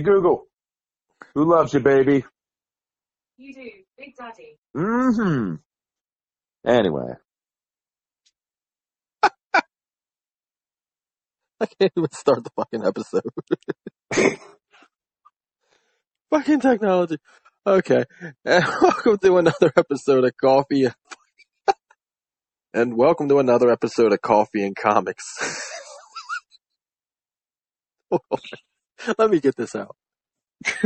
Hey Google, who loves you, baby? You do, Big Daddy. Mm-hmm. Anyway, I can't even start the fucking episode. fucking technology. Okay. And welcome to another episode of Coffee and, and welcome to another episode of Coffee and Comics. Let me get this out.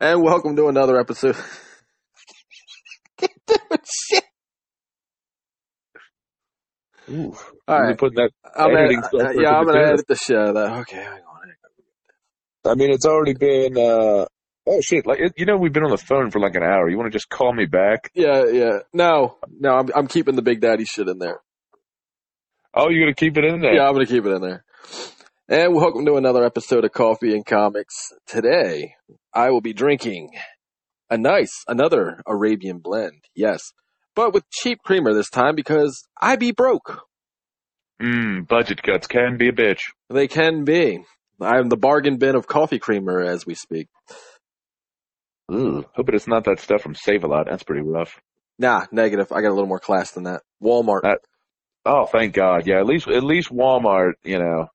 and welcome to another episode. Can't do it, shit. Ooh, All you put that. I'm editing stuff uh, yeah, I'm gonna edit the shit out of that. Okay, hang on. I mean, it's already been. uh Oh shit! Like it, you know, we've been on the phone for like an hour. You want to just call me back? Yeah, yeah. No, no, I'm I'm keeping the Big Daddy shit in there. Oh, you're gonna keep it in there? Yeah, I'm gonna keep it in there. And welcome to another episode of Coffee and Comics. Today, I will be drinking a nice, another Arabian blend. Yes, but with cheap creamer this time because I be broke. Mmm, budget cuts can be a bitch. They can be. I'm the bargain bin of coffee creamer as we speak. Ooh, hope it's not that stuff from Save a Lot. That's pretty rough. Nah, negative. I got a little more class than that. Walmart. Uh, Oh, thank God. Yeah, at least at least Walmart, you know,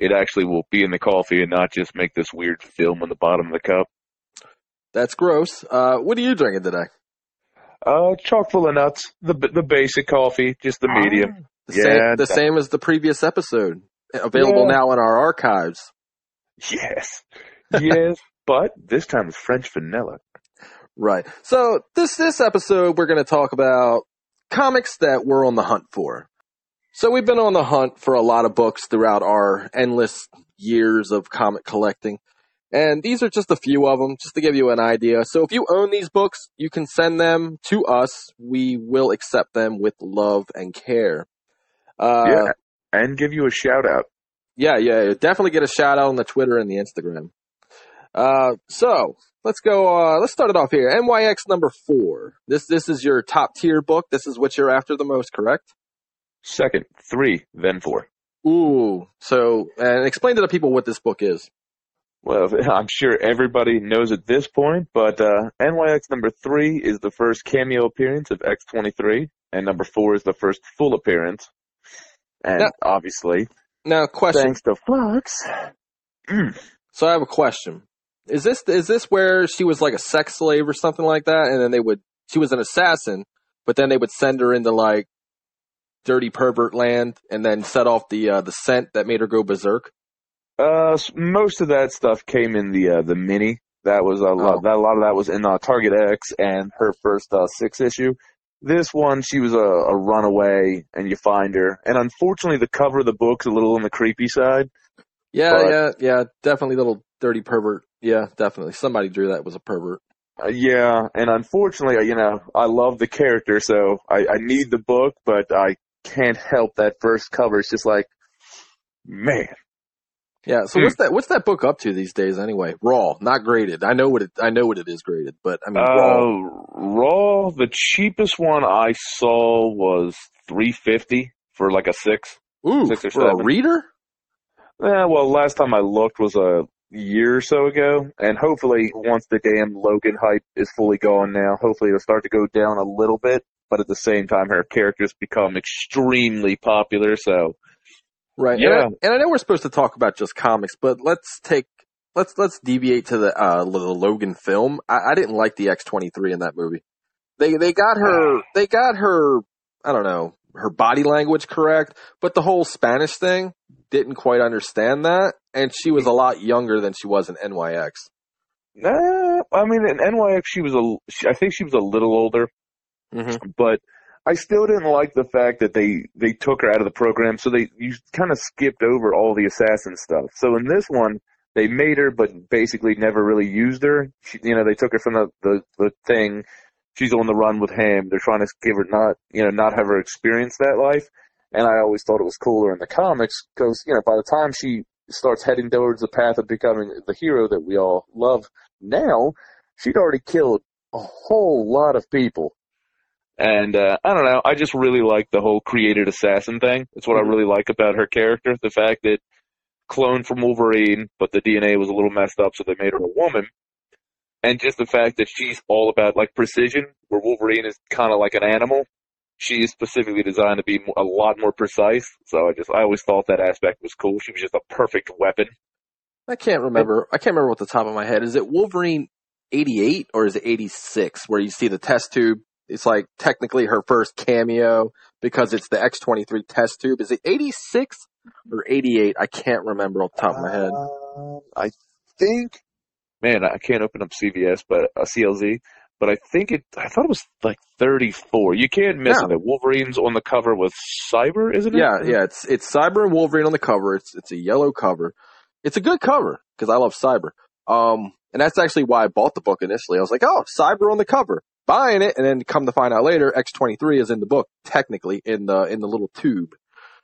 it actually will be in the coffee and not just make this weird film on the bottom of the cup. That's gross. Uh, what are you drinking today? Uh, chock full of nuts. The the basic coffee, just the medium. The Yeah, same, the same as the previous episode. Available Yeah. now in our archives. Yes, yes. but this time it's French vanilla. Right. So this this episode we're going to talk about comics that we're on the hunt for. So we've been on the hunt for a lot of books throughout our endless years of comic collecting. And these are just a few of them, just to give you an idea. So if you own these books, you can send them to us. We will accept them with love and care. Uh, yeah, and give you a shout out. yeah, yeah, definitely get a shout out on the Twitter and the Instagram. Uh, so let's go. Uh, let's start it off here. NYX number four. This this is your top tier book. This is what you're after the most, correct? Second, three, then four. Ooh. So and explain to the people what this book is. Well, I'm sure everybody knows at this point, but uh, NYX number three is the first cameo appearance of X23, and number four is the first full appearance. And Now- obviously, Now, question. thanks to Flux. Mm. So I have a question. Is this is this where she was like a sex slave or something like that, and then they would she was an assassin, but then they would send her into like dirty pervert land, and then set off the uh, the scent that made her go berserk. Uh, most of that stuff came in the uh, the mini. That was a lot. Oh. That a lot of that was in uh, Target X and her first uh, six issue. This one, she was a, a runaway, and you find her. And unfortunately, the cover of the book's a little on the creepy side. Yeah, But- yeah, yeah. Definitely little dirty pervert. Yeah, definitely. Somebody drew that was a pervert. Uh, yeah, and unfortunately, uh, you know, I love the character, so I, I need the book, but I can't help that first cover. It's just like, man, Yeah. So Hmm. what's that? What's that book up to these days? Anyway, raw, not graded. I know what it. I know what it is graded, but I mean raw. uh, raw. The cheapest one I saw was three fifty for like a six. Ooh, six or for a seven. reader. Yeah, well, last time I looked was a year or so ago, and hopefully, once the damn Logan hype is fully gone now, hopefully it'll start to go down a little bit. But at the same time, her characters become extremely popular, so Right. Yeah. And I, and I know we're supposed to talk about just comics, but let's take let's let's deviate to the uh the Logan film. I, I didn't like the X twenty three in that movie. They they got her they got her I don't know her body language correct, but the whole Spanish thing didn't quite understand that, and she was a lot younger than she was in NYX. Nah, I mean, in NYX, she was a, she, I think she was a little older, Mm-hmm. but I still didn't like the fact that they, they took her out of the program, so they, you kind of skipped over all the assassin stuff. So in this one, they made her, but basically never really used her. She, you know, they took her from the, the, the thing. She's on the run with him. They're trying to give her not, you know, not have her experience that life. And I always thought it was cooler in the comics because, you know, by the time she starts heading towards the path of becoming the hero that we all love now, she'd already killed a whole lot of people. And uh, I don't know. I just really like the whole created assassin thing. It's what I really like about her character. The fact that cloned from Wolverine, but the DNA was a little messed up, so they made her a woman. And just the fact that she's all about like precision, where Wolverine is kind of like an animal. She is specifically designed to be a lot more precise. So I just, I always thought that aspect was cool. She was just a perfect weapon. I can't remember. I can't remember off the top of my head. Is it Wolverine 88 or is it 86 where you see the test tube? It's like technically her first cameo because it's the X23 test tube. Is it 86 or 88? I can't remember off the top of my head. Um, I think, man, I can't open up CVS, but uh, CLZ, but I think it. I thought it was like 34. You can't miss Yeah. it. Wolverine's on the cover with Cyber, isn't it? Yeah, yeah. It's it's Cyber and Wolverine on the cover. It's it's a yellow cover. It's a good cover because I love Cyber. Um, and that's actually why I bought the book initially. I was like, oh, Cyber on the cover, buying it, and then come to find out later, X23 is in the book technically in the in the little tube.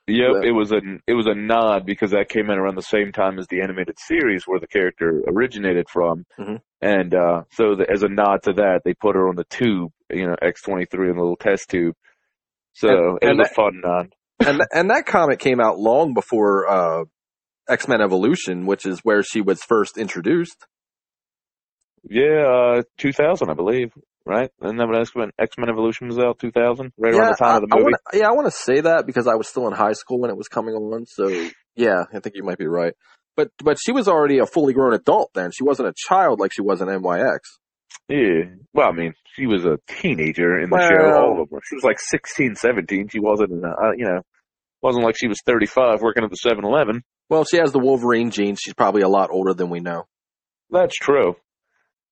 Yep, it was a it was a nod because that came in around the same time as the animated series where the character originated from, Mhm. and uh, so the, as a nod to that, they put her on the tube, you know, X twenty three in the little test tube. So And- it and was that- a fun nod. and and that comic came out long before uh, X Men Evolution, which is where she was first introduced. Yeah, uh, two thousand, I believe, right? And then when X Men Evolution was out, two thousand, right around the time of the I, movie. wanna, yeah, I want to say that because I was still in high school when it was coming on. So yeah, I think you might be right. But but she was already a fully grown adult then. She wasn't a child like she was in NYX. Yeah. Well, I mean, she was a teenager in the Well- show. All of them. She was like 16, 17. She wasn't, in a, uh, you know, wasn't like she was 35 working at the 7-Eleven. Well, she has the Wolverine genes. She's probably a lot older than we know. That's true.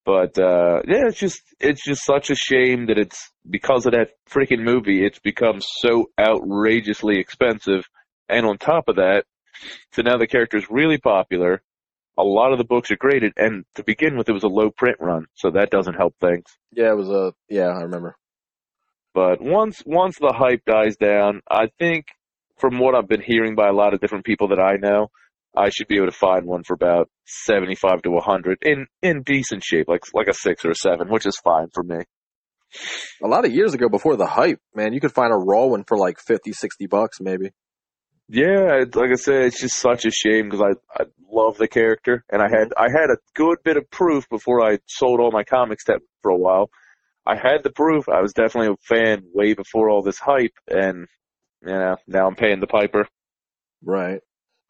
But, uh, yeah, it's just, it's just such a shame that it's, because of that freaking movie, it's become so outrageously expensive. And on top of that, so now the character's really popular. A lot of the books are graded, and to begin with, it was a low print run, so that doesn't help things. Yeah, it was a yeah. I remember. But once once the hype dies down, I think from what I've been hearing by a lot of different people that I know, I should be able to find one for about seventy five to hundred in in decent shape, like like a six or a seven, which is fine for me. A lot of years ago, before the hype, man, you could find a raw one for like 50, 60 bucks, maybe. Yeah, like I said, it's just such a shame because I I love the character, and I had I had a good bit of proof before I sold all my comics that for a while. I had the proof. I was definitely a fan way before all this hype, and you know now I'm paying the piper. Right.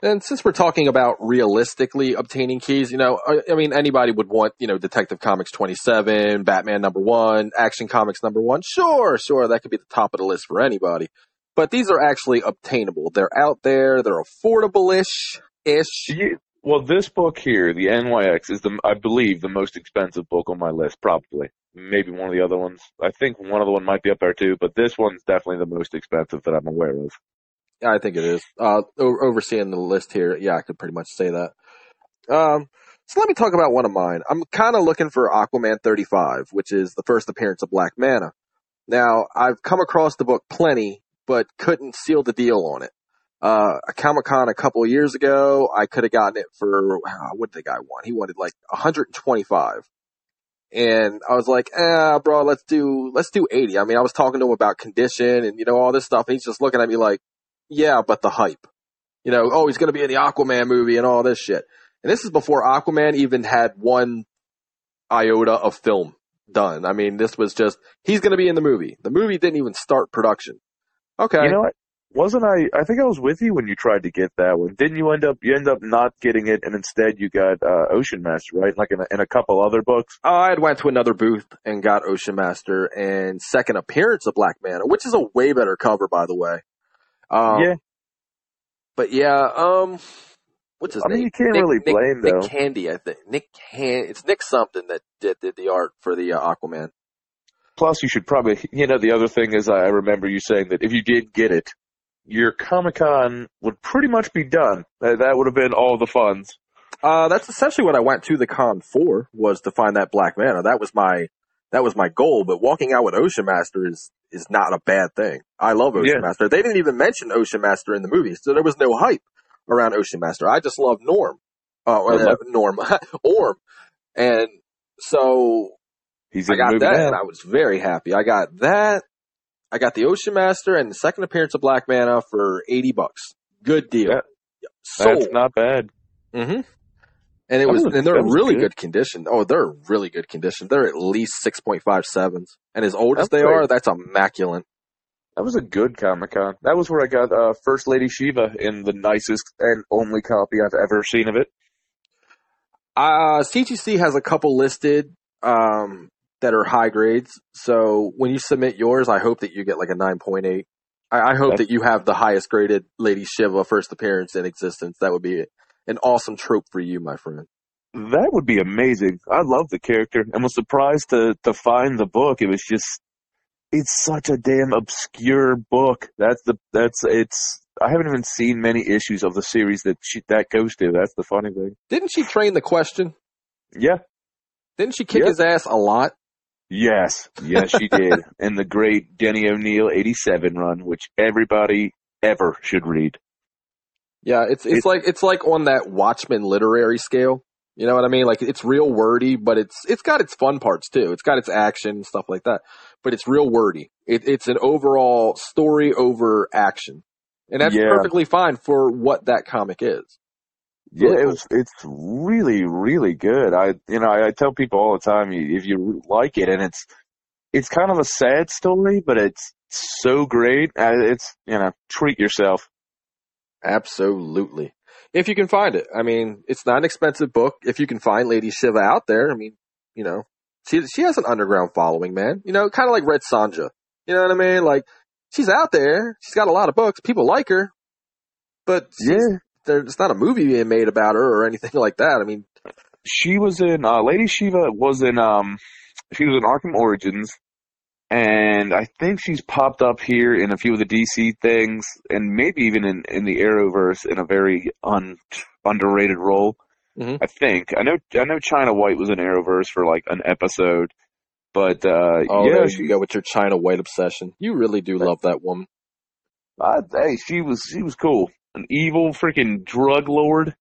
And since we're talking about realistically obtaining keys, you know, I, I mean, anybody would want, you know, Detective Comics 27, Batman number one, Action Comics number one. Sure, sure, that could be the top of the list for anybody. But these are actually obtainable. They're out there. They're affordable-ish, ish. Yeah, well, this book here, the NYX, is the I believe the most expensive book on my list. Probably, maybe one of the other ones. I think one other one might be up there too, but this one's definitely the most expensive that I'm aware of. I think it is. Uh, overseeing the list here, yeah, I could pretty much say that. Um, so let me talk about one of mine. I'm kind of looking for Aquaman 35, which is the first appearance of Black Manta. Now, I've come across the book plenty, but couldn't seal the deal on it. Uh, a Comic Con a couple years ago, I could have gotten it for, uh, what did the guy want? He wanted like 125. And I was like, ah, bro, let's do, let's do 80. I mean, I was talking to him about condition and, you know, all this stuff. And he's just looking at me like, yeah, but the hype. You know, oh, he's going to be in the Aquaman movie and all this shit. And this is before Aquaman even had one iota of film done. I mean, this was just, he's going to be in the movie. The movie didn't even start production. Okay. You know what? Wasn't I? I think I was with you when you tried to get that one. Didn't you end up? You end up not getting it, and instead you got uh, Ocean Master, right? Like in a, in a couple other books. I had went to another booth and got Ocean Master and second appearance of Black Manta, which is a way better cover, by the way. Um, yeah, But yeah, um, what's his I name? mean you can't Nick, really Nick- blame Nick though. Cardy, I think. Nick Can, it's Nick something that did, did the art for the uh, Aquaman. Plus, you should probably, you know, the other thing is I remember you saying that if you did get it, your Comic Con would pretty much be done. That, that would have been all the funds. Uh, that's essentially what I went to the con for was to find that Black Manta. That was my, that was my goal. But walking out with Ocean Master is, is not a bad thing. I love Ocean Yeah. Master. They didn't even mention Ocean Master in the movie, so there was no hype around Ocean Master. I just love Norm. Uh, or, Uh-huh. Norm. Orm. And so He's I got movie that and I was very happy. I got that. I got the Ocean Master and the second appearance of Black Manta for 80 bucks. Good deal. Yeah. sold. That's not bad. hmm And it was, was- and they're really good. good condition. Oh, they're really good condition. They're at least six point five sevens, and as old as they great. are, that's immaculate. That was a good Comic Con. That was where I got uh, First Lady Shiva in the nicest and only copy I've ever seen of it. Uh, CGC has a couple listed, um, that are high grades. So when you submit yours, I hope that you get like a 9.8. I, I hope Okay. that you have the highest graded Lady Shiva first appearance in existence. That would be an awesome trope for you, my friend. That would be amazing. I love the character and was surprised to to find the book. It was just it's such a damn obscure book. That's the that's it's I haven't even seen many issues of the series that she, that goes to. That's the funny thing. Didn't she train the question? Yeah. Didn't she kick his ass a lot? Yes. Yes, she did. in the great Denny O'Neil 87 run, which everybody ever should read. Yeah, it's it's It- like it's like on that Watchmen literary scale. You know what I mean? Like it's real wordy, but it's it's got its fun parts too. It's got its action and stuff like that, but it's real wordy. It, it's an overall story over action, and that's Yeah. perfectly fine for what that comic is. Yeah, Really it was. It's really, really good. I, you know, I, I tell people all the time, if you like it, and it's, it's kind of a sad story, but it's so great. Uh, It's, you know, treat yourself. Absolutely, if you can find it. I mean, it's not an expensive book. If you can find Lady Shiva out there, I mean, you know, she she has an underground following, man. You know, kind of like Red Sonja. You know what I mean? Like she's out there. She's got a lot of books. People like her, but Yeah, there's not a movie being made about her or anything like that. I mean, she was in. Uh, Lady Shiva was in. Um, she was in Arkham Origins, and I think she's popped up here in a few of the DC things, and maybe even in in the Arrowverse in a very un underrated role. Mhm. I think I know. I know China White was in Arrowverse for like an episode, but uh, oh, yeah, you go with your China White obsession. You really do love that woman. I, hey, she was she was cool. An evil freaking drug lord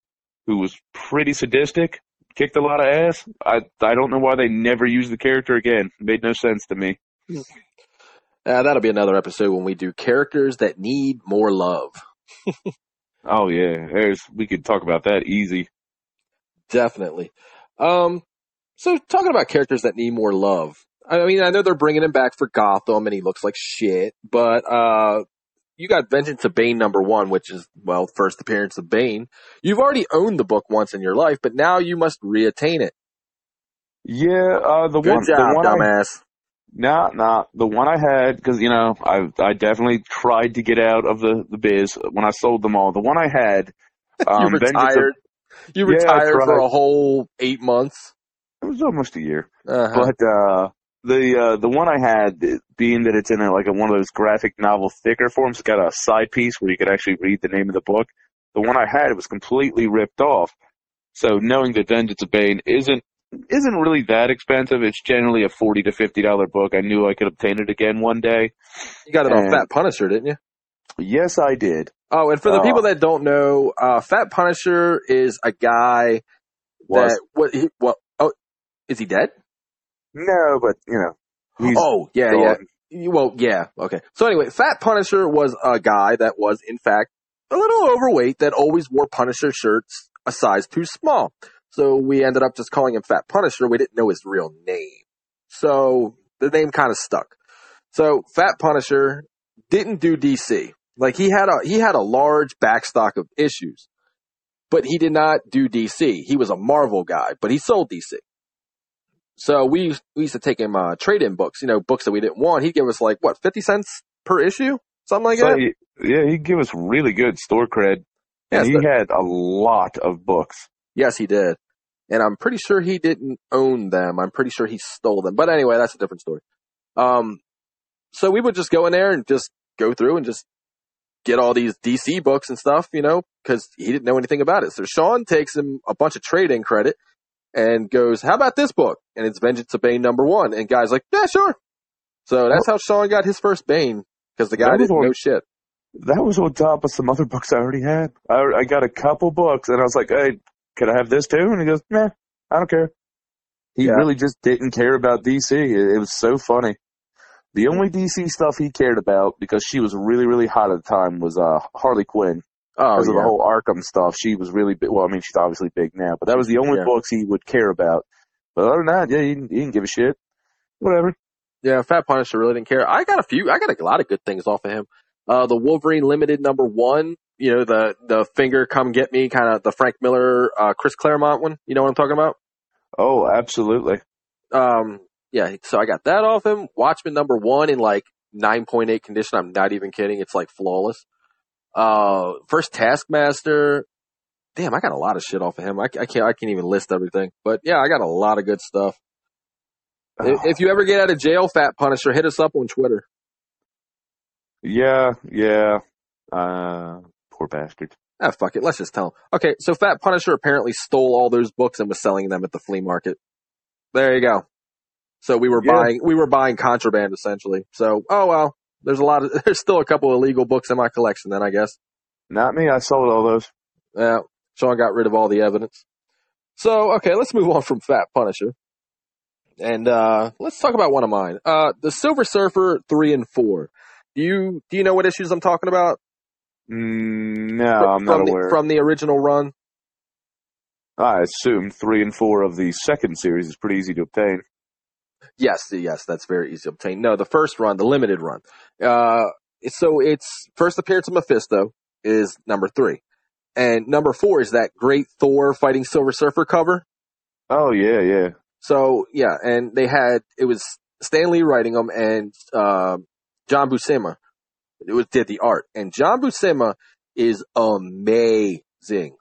who was pretty sadistic, kicked a lot of ass. I I don't know why they never used the character again. It made no sense to me. Uh, that'll be another episode when we do characters that need more love. Oh yeah, there's we could talk about that easy. Definitely. Um, so talking about characters that need more love. I mean, I know they're bringing him back for Gotham and he looks like shit, but, uh, you got Vengeance of Bane number one, which is, well, first appearance of Bane. You've already owned the book once in your life, but now you must reattain it. Yeah, uh, the Good one, job, the one I, dumbass. Nah, nah, the one I had because you know I I definitely tried to get out of the the biz when I sold them all. The one I had, um, you Vengeance of- retired. you Yeah, retired for a whole eight months. it was almost a year. Uh-huh. But uh, the uh, the one I had, being that it's in a, like a, one of those graphic novel thicker forms, it's got a side piece where you could actually read the name of the book. The one I had, it was completely ripped off. So knowing that Vengeance of Bane isn't isn't really that expensive, it's generally a forty to fifty dollar book. I knew I could obtain it again one day. you got it on and- Fat Punisher, didn't you? Yes, I did. Oh, and for the Uh, people that don't know, uh, Fat Punisher is a guy Was that what he what oh is he dead? no, but you know, oh yeah gone. yeah You- well yeah okay. So anyway, Fat Punisher was a guy that was in fact a little overweight that always wore Punisher shirts a size too small. So we ended up just calling him Fat Punisher. We didn't know his real name, so the name kind of stuck. So Fat Punisher didn't do DC. Like he had a he had a large backstock of issues, but he did not do DC. He was a Marvel guy, but he sold DC. So we used- we used to take him uh, trade in books, you know, books that we didn't want. He'd give us like what fifty cents per issue, something like So that. he- yeah, he'd give us really good store cred, and Yes, he but- had a lot of books. Yes, he did, and I'm pretty sure he didn't own them. I'm pretty sure he stole them. But anyway, that's a different story. Um, so we would just go in there and just go through and just get all these DC books and stuff, you know, because he didn't know anything about it. So Sean takes him a bunch of trade-in credit and goes, "How about this book?" And it's Vengeance of Bane number one. And guy's like, "Yeah, sure." So that's how Sean got his first Bane because the guy didn't one- know shit. That was on top of some other books I already had. I, I got a couple books, and I was like, "Hey, could I have this too?" And he goes, "Nah, I don't care." He Yeah. really just didn't care about DC. It, it was so funny. The only DC stuff he cared about, because she was really, really hot at the time, was uh, Harley Quinn. Oh, because of the whole Arkham stuff. She was really big. Well, I mean, she's obviously big now, but that was the only Yeah. books he would care about. But other than that, yeah, he, didn't- he didn't give a shit. Whatever. Yeah, Fat Punisher really didn't care. I got a few, I got a lot of good things off of him. Uh, the Wolverine Limited number one, you know, the, the finger come get me kind of the Frank Miller, uh, Chris Claremont one. You know what I'm talking about? Oh, absolutely. Um, yeah, so I got that off him. Watchmen number one in like 9.8 condition. I'm not even kidding. It's like flawless. Uh, first Taskmaster. Damn, I got a lot of shit off of him. I, I can't, I can't even list everything, but yeah, I got a lot of good stuff. If, if you ever get out of jail, Fat Punisher, hit us up on Twitter. yeah, yeah. Uh, poor bastard. Ah, fuck it. Let's just tell him. Okay, so Fat Punisher apparently stole all those books and was selling them at the flea market. There you go. So we were Yeah. buying, we were buying contraband essentially. So, oh well, there's a lot of, there's still a couple illegal books in my collection then, I guess. Not me. I sold all those. Yeah, Sean got rid of all the evidence. So, okay, let's move on from Fat Punisher. And, uh, let's talk about one of mine. Uh, the Silver Surfer 3 and 4. Do you, do you know what issues I'm talking about? Mm, no, I'm not from the, aware. From the original run? I assume three and four of the second series is pretty easy to obtain. Yes, yes, that's very easy to obtain. No, the first run, the limited run. Uh, so it's first appearance of Mephisto is number three. And number four is that great Thor fighting Silver Surfer cover. Oh yeah, yeah. So yeah, and they had, it was Stan Lee writing them and, uh, John Buscema it was, did the art. And John Buscema is amazing.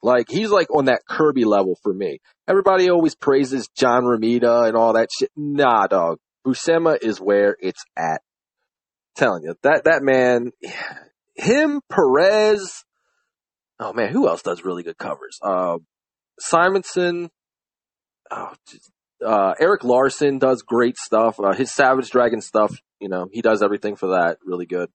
Like he's like on that Kirby level for me. Everybody always praises John Romita and all that shit. Nah, dog. Buscema is where it's at. Telling you that that man, him Perez. Oh man, who else does really good covers? Uh, Simonson. Oh, uh, Erik Larsen does great stuff. Uh, his Savage Dragon stuff, you know, he does everything for that really good.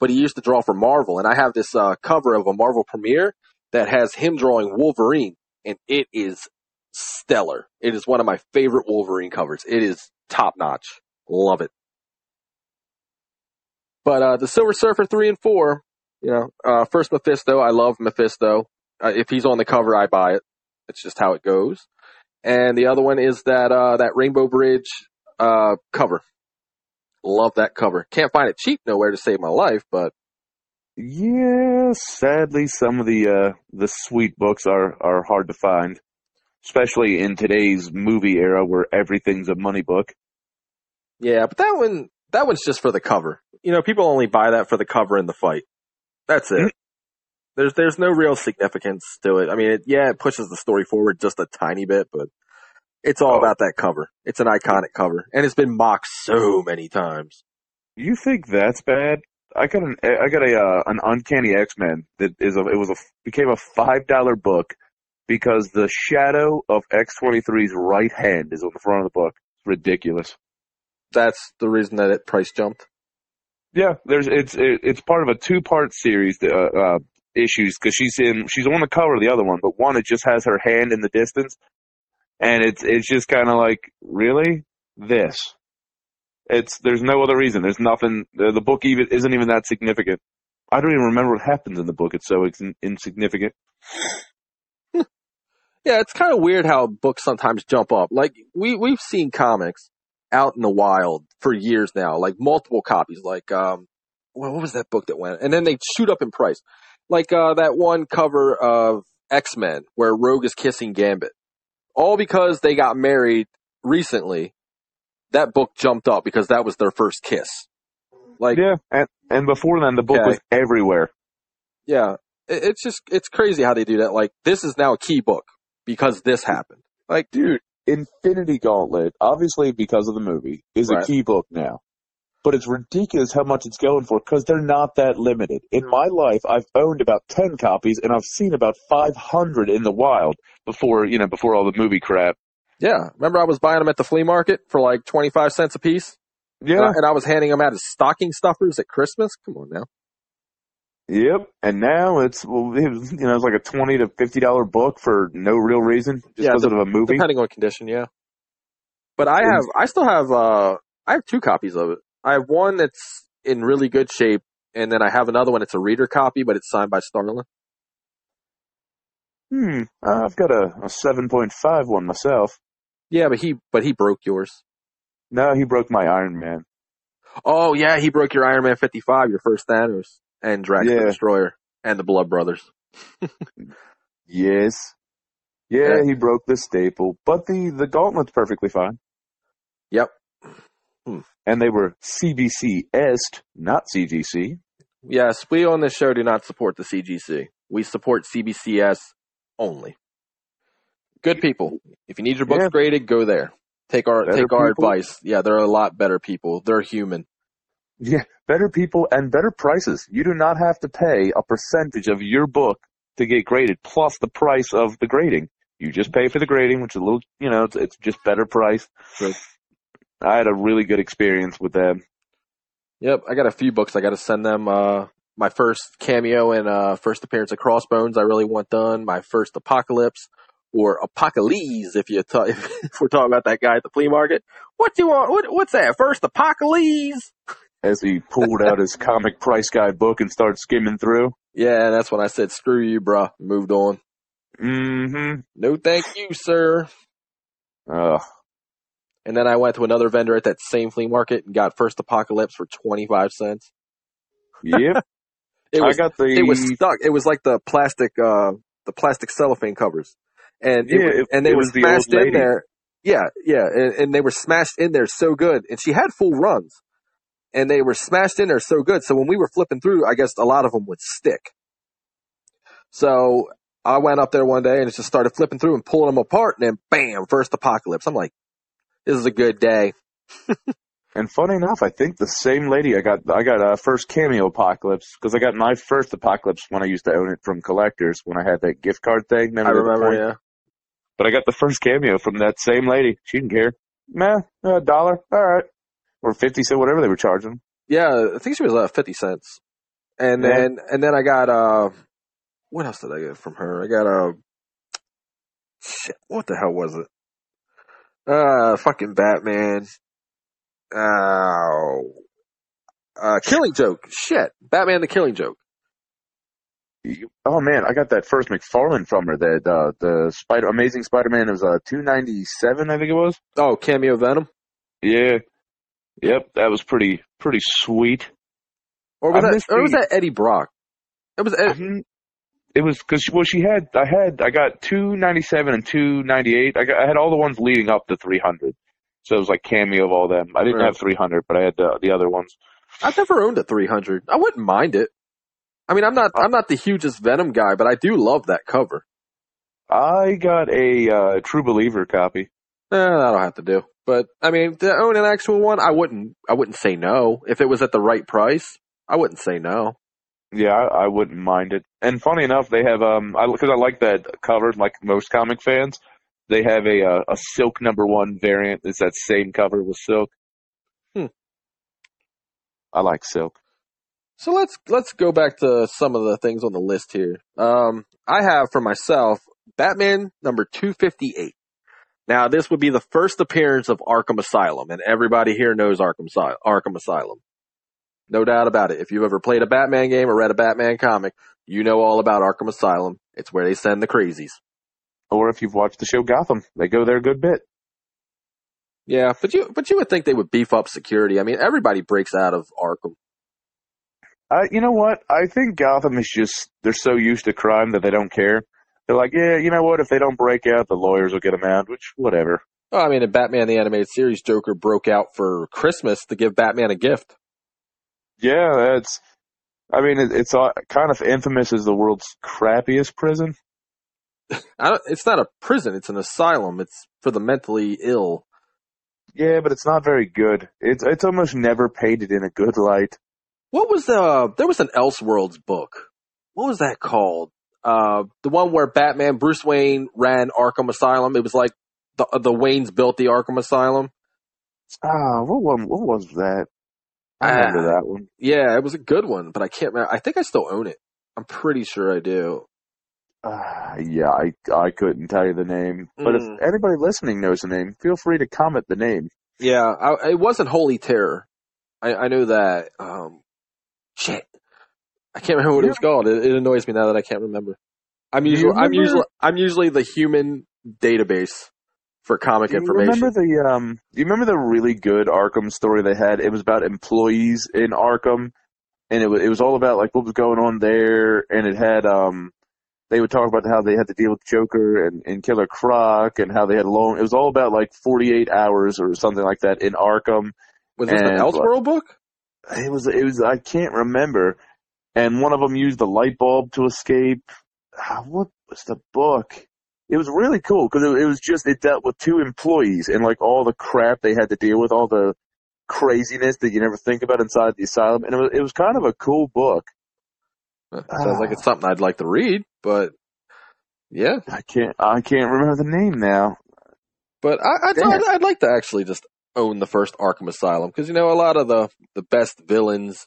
But he used to draw for Marvel, and I have this uh, cover of a Marvel premiere that has him drawing Wolverine, and it is stellar. It is one of my favorite Wolverine covers. It is top notch. Love it. But uh, the Silver Surfer three and four, you know, uh, first Mephisto. I love Mephisto. Uh, if he's on the cover, I buy it. It's just how it goes. And the other one is that uh, that Rainbow Bridge uh, cover. Love that cover. Can't find it cheap nowhere to save my life, but Yeah, sadly, some of the uh, the sweet books are are hard to find, especially in today's movie era where everything's a money book. yeah, but that one that one's just for the cover. You know, people only buy that for the cover and the fight. That's it. There's there's no real significance to it. I mean, it, yeah, it pushes the story forward just a tiny bit, but it's all Oh. about that cover. It's an iconic cover, and it's been mocked so many times. You think that's bad? I got an I got a uh, an Uncanny X Men that is a it was a became a five dollar book because the shadow of X 23s right hand is on the front of the book. It's ridiculous. That's the reason that it price jumped. Yeah, there's it's it, it's part of a two part series uh, uh, issues because she's in she's on the cover of the other one, but one it just has her hand in the distance, and it's it's just kind of like really this. It's there's no other reason. There's nothing. The, the book even isn't even that significant. I don't even remember what happens in the book. It's so insignificant. Yeah, it's kind of weird how books sometimes jump up. Like we we've seen comics out in the wild for years now, like multiple copies. Like um, what was that book that went? And then they shoot up in price. Like uh, that one cover of X Men where Rogue is kissing Gambit, all because they got married recently. That book jumped up because that was their first kiss. Like Yeah, and and before then the book Okay. was everywhere. yeah, it, it's just it's crazy how they do that. Like this is now a key book because this happened. Like Dude, Infinity Gauntlet, obviously because of the movie, is Right. a key book now. But it's ridiculous how much it's going for because they're not that limited. In my life, I've owned about 10 copies and I've seen about 500 in the wild before, you know, before all the movie crap. Yeah, remember I was buying them at the flea market for like 25 cents a piece? And, I, Yeah. and I was handing them out as stocking stuffers at Christmas? Come on now. Yep. And now it's, well, it was, you know, it's like a 20 to $50 book for no real reason, just Yeah, because of a movie. Depending on condition, yeah. But I have, I still have, uh, I have two copies of it. I have one that's in really good shape, and then I have another one. It's a reader copy, but it's signed by Starlin. Hmm. I've got a, a 7.5 one myself. Yeah, but he but he broke yours. No, he broke my Iron Man. Oh yeah, he broke your Iron Man 55, your first Thanos, and Drax the Yeah. Destroyer, and the Blood Brothers. Yes. Yeah, Yeah. he broke the staple, but the the gauntlet's perfectly fine. Yep. And they were CBC est, not CGC. Yes, we on this show do not support the CGC. We support CBCS only. Good people. If you need your books Yeah. graded, go there. Take our Better take our people. advice. Yeah, they're a lot better people. They're human. Yeah, better people and better prices. You do not have to pay a percentage of your book to get graded plus the price of the grading. You just pay for the grading, which is a little, you know, it's, it's just better price. Right. I had a really good experience with them. Yep, I got a few books I got to send them. Uh, my first cameo and uh, first appearance of Crossbones, I really want done. My first Apocalypse or Apocalypse, if you ta- if we're talking about that guy at the flea market. What do you want? What, what's that? First Apocalypse? As he pulled out his comic price guide book and started skimming through. Yeah, that's when I said, "Screw you, bruh." Moved on. Mm-hmm. No, thank you, sir. Ugh. And then I went to another vendor at that same flea market and got First Apocalypse for twenty five cents. Yep. It was I got the. it was stuck. It was like the plastic, uh, the plastic cellophane covers, and Yeah, it- and they it were was the smashed in there. Yeah, yeah, and, and they were smashed in there so good, and she had full runs, and they were smashed in there so good. So when we were flipping through, I guess a lot of them would stick. So I went up there one day and it just started flipping through and pulling them apart, and then bam, First Apocalypse. I'm like, this is a good day. And funny enough, I think the same lady I got I got uh, first cameo apocalypse because I got my first apocalypse when I used to own it from collectors when I had that gift card thing. I remember, yeah. But I got the first cameo from that same lady. She didn't care. Meh, a dollar, all right, or fifty cent, whatever they were charging. Yeah, I think she was uh, fifty cents, and Yeah. then and then I got uh, what else did I get from her? I got a shit. What the hell was it? Uh, fucking Batman. Oh, uh, Killing Joke. Shit, Batman the Killing Joke. Oh man, I got that first McFarlane from her. That uh, the Spider Amazing Spider-Man was uh two ninety seven, I think it was. Oh, cameo Venom. Yeah, yep, that was pretty pretty sweet. Or was I that? Or was that Eddie Brock? It was. Ed-. It was because well, she had I had I got two ninety seven and two ninety eight. I got I had all the ones leading up to three hundred, so it was like cameo of all them. I didn't Right. have three hundred, but I had the the other ones. I've never owned a three hundred. I wouldn't mind it. I mean, I'm not. I'm not the hugest Venom guy, but I do love that cover. I got a uh, True Believer copy. Eh, that'll have to do. But I mean, to own an actual one, I wouldn't. I wouldn't say no if it was at the right price. I wouldn't say no. Yeah, I, I wouldn't mind it. And funny enough, they have um, I because I like that cover, like most comic fans. They have a uh, a Silk number one variant. It's that same cover with Silk. Hmm. I like Silk. So let's let's go back to some of the things on the list here. Um, I have for myself Batman number two fifty eight. Now this would be the first appearance of Arkham Asylum, and everybody here knows Arkham Arkham Asylum. No doubt about it. If you've ever played a Batman game or read a Batman comic, you know all about Arkham Asylum. It's where they send the crazies. Or if you've watched the show Gotham, they go there a good bit. Yeah, but you but you would think they would beef up security. I mean, everybody breaks out of Arkham. I, you know what? I think Gotham is just they're so used to crime that they don't care. They're like, yeah, you know what? If they don't break out, the lawyers will get them out. Which, whatever. Oh, I mean, in Batman the Animated Series, Joker broke out for Christmas to give Batman a gift. Yeah, that's. I mean, it, it's uh, kind of infamous as the world's crappiest prison. I don't, it's not a prison; it's an asylum. It's for the mentally ill. Yeah, but it's not very good. It's it's almost never painted in a good light. What was the? There was an Elseworlds book. What was that called? Uh, the one where Batman, Bruce Wayne ran Arkham Asylum. It was like the the Waynes built the Arkham Asylum. Ah, what one? What was that? I remember Ah. that one. Yeah, it was a good one, but I can't remember. I think I still own it. I'm pretty sure I do. Ah, yeah, I I couldn't tell you the name, but Mm. if anybody listening knows the name, feel free to comment the name. Yeah, I, it wasn't Holy Terror. I, I know that. Um, shit, I can't remember what it was called. It, it annoys me now that I can't remember. I'm Do you usually I'm usually I'm usually the human database for comic Do you information. remember the um? Do you remember the really good Arkham story they had? It was about employees in Arkham, and it was it was all about like what was going on there, and it had um. They would talk about how they had to deal with Joker and, and Killer Croc, and how they had long. It was all about like 48 hours or something like that in Arkham. Was this an and, Elseworld book? It was it was I can't remember, and one of them used the light bulb to escape. Ah, What was the book? It was really cool because it, it was just it dealt with two employees and like all the crap they had to deal with, all the craziness that you never think about inside the asylum, and it was it was kind of a cool book. Uh, Sounds like Ah. it's something I'd like to read, but yeah. I can't I can't remember the name now. But I, I'd, I'd, I'd like to actually just own the first Arkham Asylum because you know a lot of the the best villains,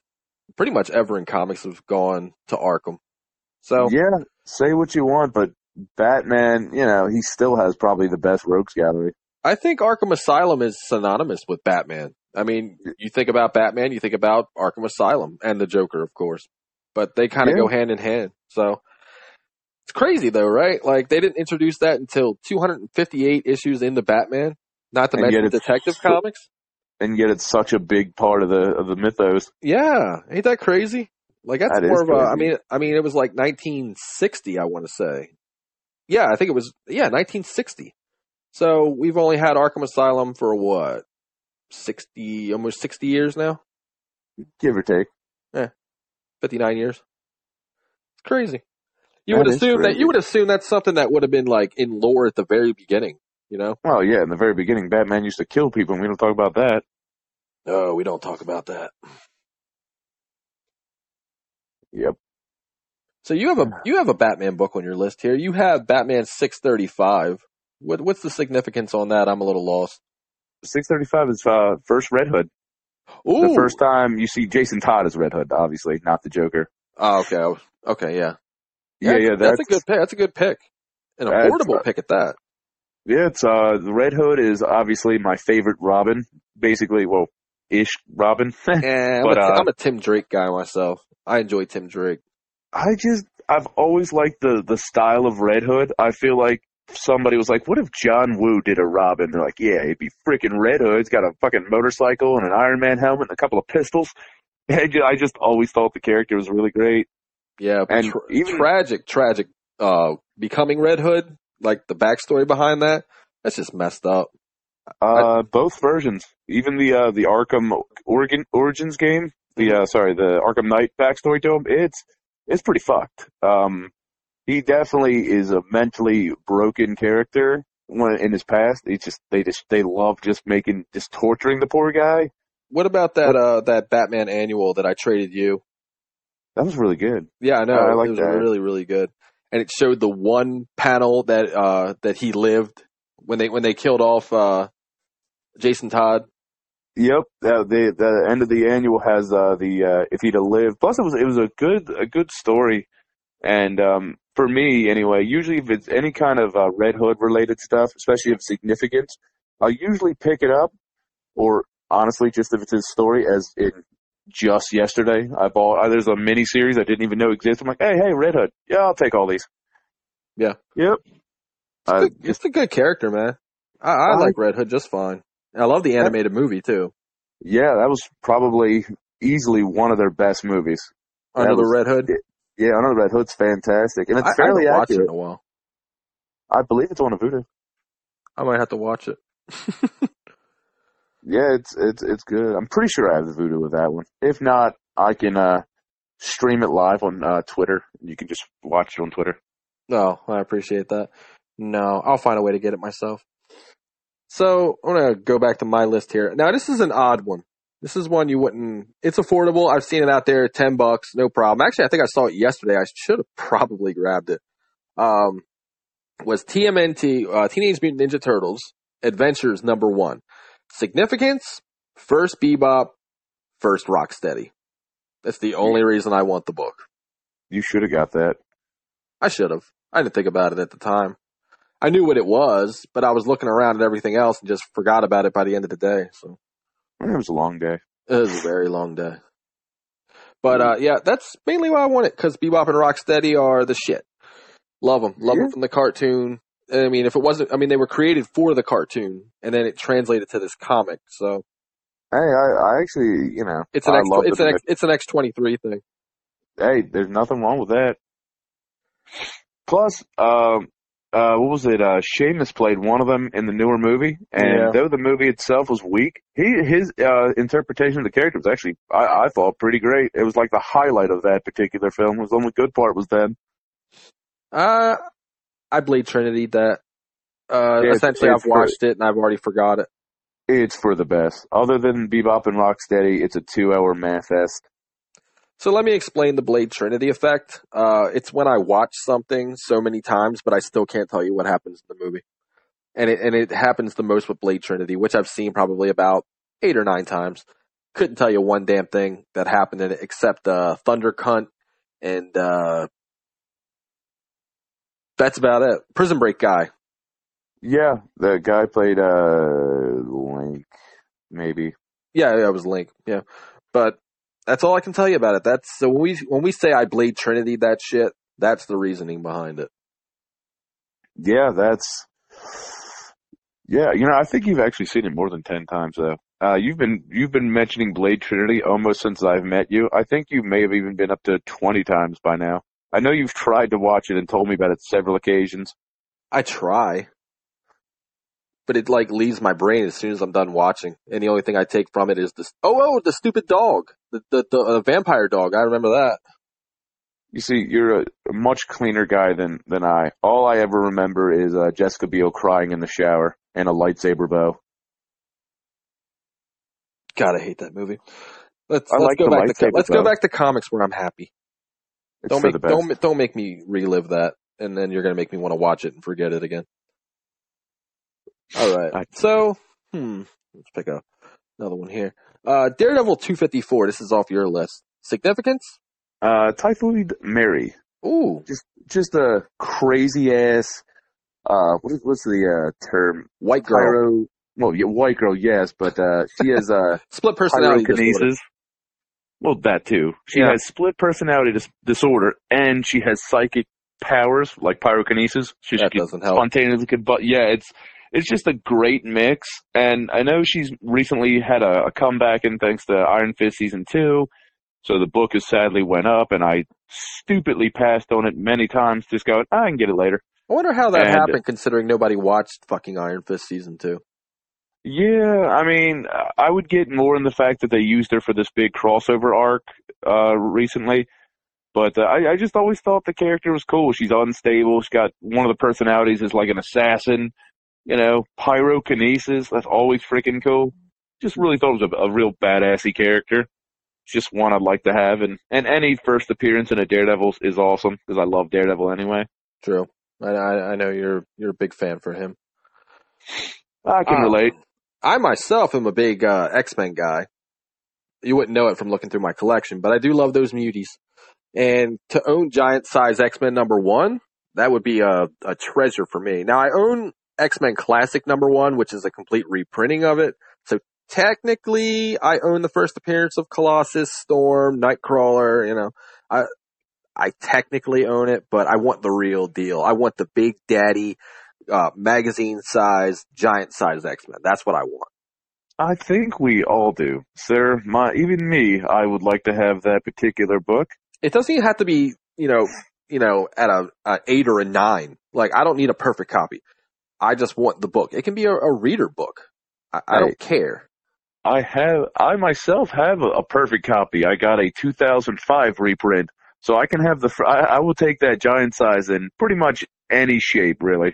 pretty much ever in comics, have gone to Arkham. So Yeah, say what you want, but Batman, you know, he still has probably the best rogues gallery. I think Arkham Asylum is synonymous with Batman. I mean, you think about Batman, you think about Arkham Asylum and the Joker, of course, but they kind of Yeah. go hand in hand. So it's crazy though, right? Like they didn't introduce that until 258 issues into Batman. Not to And mention Detective so- Comics. And yet it's such a big part of the of the mythos. Yeah, ain't that crazy? Like that's That more of a. I crazy. mean, I mean, it was like 1960. I want to say. Yeah, I think it was. Yeah, 1960. So we've only had Arkham Asylum for what, 60, almost 60 years now. Give or take. Yeah, 59 years. It's crazy. You That would assume that you would assume that's something that would have been like in lore at the very beginning. You know? Well, yeah, in the very beginning, Batman used to kill people, and we don't talk about that. No, we don't talk about that. Yep. So you have a you have a Batman book on your list here. You have Batman 635. What what's the significance on that? I'm a little lost. 635 is uh, first Red Hood. Ooh. The first time you see Jason Todd as Red Hood, obviously, not the Joker. Oh, okay. Okay, yeah. Yeah, yeah, that's, a good pick. That's a good pick. An That's- affordable pick at that. Yeah, it's uh, the Red Hood is obviously my favorite Robin. Basically, well, ish Robin. And I'm, But, a, uh, I'm a Tim Drake guy myself. I enjoy Tim Drake. I just, I've always liked the the style of Red Hood. I feel like somebody was like, "What if John Woo did a Robin?" They're like, "Yeah, he'd be freaking Red Hood. He's got a fucking motorcycle and an Iron Man helmet and a couple of pistols." And I just always thought the character was really great. Yeah, And tra- even- tragic, tragic. Uh, becoming Red Hood, like the backstory behind that. That's just messed up. Uh, both versions, even the uh the Arkham Origin Origins game, the uh sorry, the Arkham Knight backstory to him, it's it's pretty fucked. Um, he definitely is a mentally broken character. When in his past, it's just they just they love just making just torturing the poor guy. What about that? Uh, that Batman annual that I traded you? That was really good. Yeah, I know. I like it was that. really, really good. And it showed the one panel that uh that he lived when they when they killed off uh Jason Todd. Yep, uh, the the end of the annual has uh, the uh, if he'd have lived. Plus, it was it was a good a good story, and um, for me anyway. Usually, if it's any kind of uh, Red Hood related stuff, especially of significance, I'll usually pick it up, or honestly, just if it's his story. As in just yesterday, I bought uh, there's a mini series I didn't even know existed. I'm like, hey, hey, Red Hood, yeah, I'll take all these. Yeah. Yep. It's, Uh, good, it's a good character, man. I, I I- like Red Hood just fine. I love the animated movie too. yeah, that was probably easily one of their best movies. That Under the was- Red Hood. Yeah, I know Red Hood's fantastic, and it's I, I fairly haven't watched it in a while. I believe it's on a Vudu. I might have to watch it. Yeah, it's it's it's good. I'm pretty sure I have the Vudu with that one. If not, I can uh stream it live on uh Twitter. You can just watch it on Twitter. No, I appreciate that. No, I'll find a way to get it myself. So I'm gonna go back to my list here. Now this is an odd one. This is one you wouldn't. It's affordable. I've seen it out there, ten bucks, no problem. Actually, I think I saw it yesterday. I should have probably grabbed it. Um, was TMNT uh, Teenage Mutant Ninja Turtles Adventures number one. Significance: first Bebop, first Rocksteady. That's the only reason I want the book. You should have got that. I should have. I didn't think about it at the time. I knew what it was, but I was looking around at everything else and just forgot about it by the end of the day. So It was a long day. it was a very long day. But uh, yeah, that's mainly why I want it because Bebop and Rocksteady are the shit. Love them. Love Yeah. them from the cartoon. I mean, if it wasn't, I mean, they were created for the cartoon and then it translated to this comic. So Hey, I, I actually, you know, it's an I X, it's an X, it's an X23 thing. hey, there's nothing wrong with that. Plus, um, uh, what was it? Uh, Sheamus played one of them in the newer movie, and Yeah. though the movie itself was weak, he his uh, interpretation of the character was actually, I, I thought, pretty great. It was like the highlight of that particular film. Was the only good part was them. Uh, I Blade Trinity that. Uh, Yeah, essentially, it's I've watched it and I've already forgot it. It's for the best. Other than Bebop and Rocksteady, it's a two-hour man fest. So let me explain the Blade Trinity effect. Uh, it's when I watch something so many times, but I still can't tell you what happens in the movie. And it, and it happens the most with Blade Trinity, which I've seen probably about eight or nine times. Couldn't tell you one damn thing that happened in it except, uh, Thunder Cunt and, uh, that's about it. Prison Break guy. Yeah, the guy played uh Link, maybe. Yeah, yeah, it was Link. Yeah. But that's all I can tell you about it. That's, so when we, when we say I bleed Trinity that shit, that's the reasoning behind it. Yeah, that's. Yeah, you know, I think you've actually seen it more than ten times though. Uh, you've been you've been mentioning Blade Trinity almost since I've met you. I think you may have even been up to twenty times by now. I know you've tried to watch it and told me about it several occasions. I try, but it like leaves my brain as soon as I'm done watching, and the only thing I take from it is this. Oh, oh, the stupid dog, the the, the uh, vampire dog. I remember that. You see, you're a, a much cleaner guy than than I. All I ever remember is uh, Jessica Biel crying in the shower and a lightsaber bow. God, I hate that movie. Let's I let's like go back to let's go back to comics where I'm happy. It's don't make don't don't make me relive that, and then you're gonna make me want to watch it and forget it again. All right, so hmm, let's pick up another one here. Uh, Daredevil 254. This is off your list. Significance? Uh, Typhoid Mary. Ooh, just just a crazy ass uh what is, what's the uh term white girl, pyro well yeah white girl yes but uh she has uh split personality disorder. well that too she Yeah. has split personality dis- disorder and she has psychic powers like pyrokinesis she That doesn't help. spontaneously could but yeah it's it's just a great mix. And i know she's recently had a, a comeback and thanks to iron fist season two. So the book has sadly went up and i stupidly passed on it many times just going i can get it later. I wonder how that And- happened, considering nobody watched fucking Iron Fist season two. yeah i mean i would get more in the fact that they used her for this big crossover arc uh recently. But uh, I, I just always thought the character was cool. She's unstable. She's got one of the personalities is like an assassin you know pyrokinesis that's always freaking cool just really thought it was a, a real badassy character just one I'd like to have, and and any first appearance in a Daredevil is awesome because I love Daredevil anyway. True. I, I I know you're you're a big fan for him. I can Uh, relate. I myself am a big uh, X Men guy. You wouldn't know it from looking through my collection, but I do love those muties. And to own giant size X Men number one, that would be a, a treasure for me. Now I own X Men Classic number one, which is a complete reprinting of it. So technically, I own the first appearance of Colossus, Storm, Nightcrawler. You know, I I technically own it, but I want the real deal. I want the Big Daddy uh, magazine size, giant size X Men. That's what I want. I think we all do, sir. My even me, I would like to have that particular book. It doesn't even have to be, you know, you know, at a, a eight or a nine. Like I don't need a perfect copy. I just want the book. It can be a, a reader book. I, I don't care. I have, I myself have a, a perfect copy. I got a 2005 reprint, so I can have the. I, I will take that giant size in pretty much any shape, really.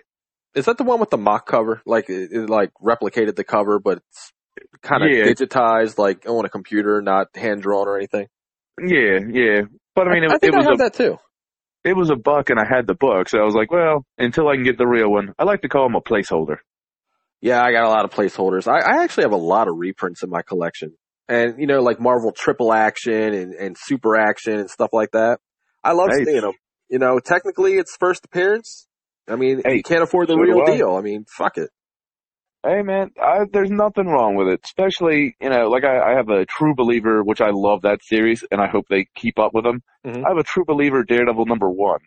Is that the one with the mock cover? Like it, it like replicated the cover, but it's kind of Yeah. digitized, like on a computer, not hand drawn or anything. Yeah, yeah. But I mean, it, I think it I was have a that too. It was a buck, and I had the book, so I was like, well, until I can get the real one, I like to call them a placeholder. Yeah, I got a lot of placeholders. I, I actually have a lot of reprints in my collection. And, you know, like Marvel Triple Action and, and Super Action and stuff like that. I love Hey. seeing them. You know, technically it's first appearance. I mean, Hey, you can't afford the so real deal. I mean, fuck it. Hey man, I, there's nothing wrong with it. Especially, you know, like I, I have a True Believer, which I love that series, and I hope they keep up with them. Mhm. I have a True Believer Daredevil number one,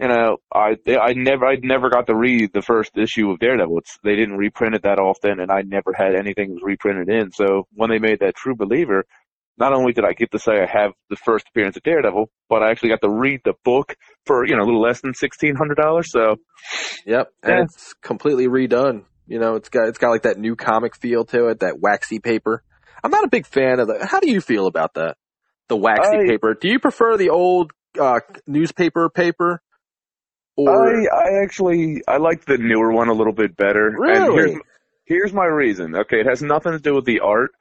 you know, I I never I never got to read the first issue of Daredevil. It's, they didn't reprint it that often, and I never had anything that was reprinted in. So when they made that True Believer, not only did I get to say I have the first appearance of Daredevil, but I actually got to read the book for you know a little less than sixteen hundred dollars. So Yep, and Yeah. it's completely redone. You know, it's got it's got like that new comic feel to it, that waxy paper. I'm not a big fan of the. How do you feel about that? The waxy I- paper. Do you prefer the old uh, newspaper paper, or I I actually I like the newer one a little bit better. And Really? here's, here's my reason. Okay, it has nothing to do with the art.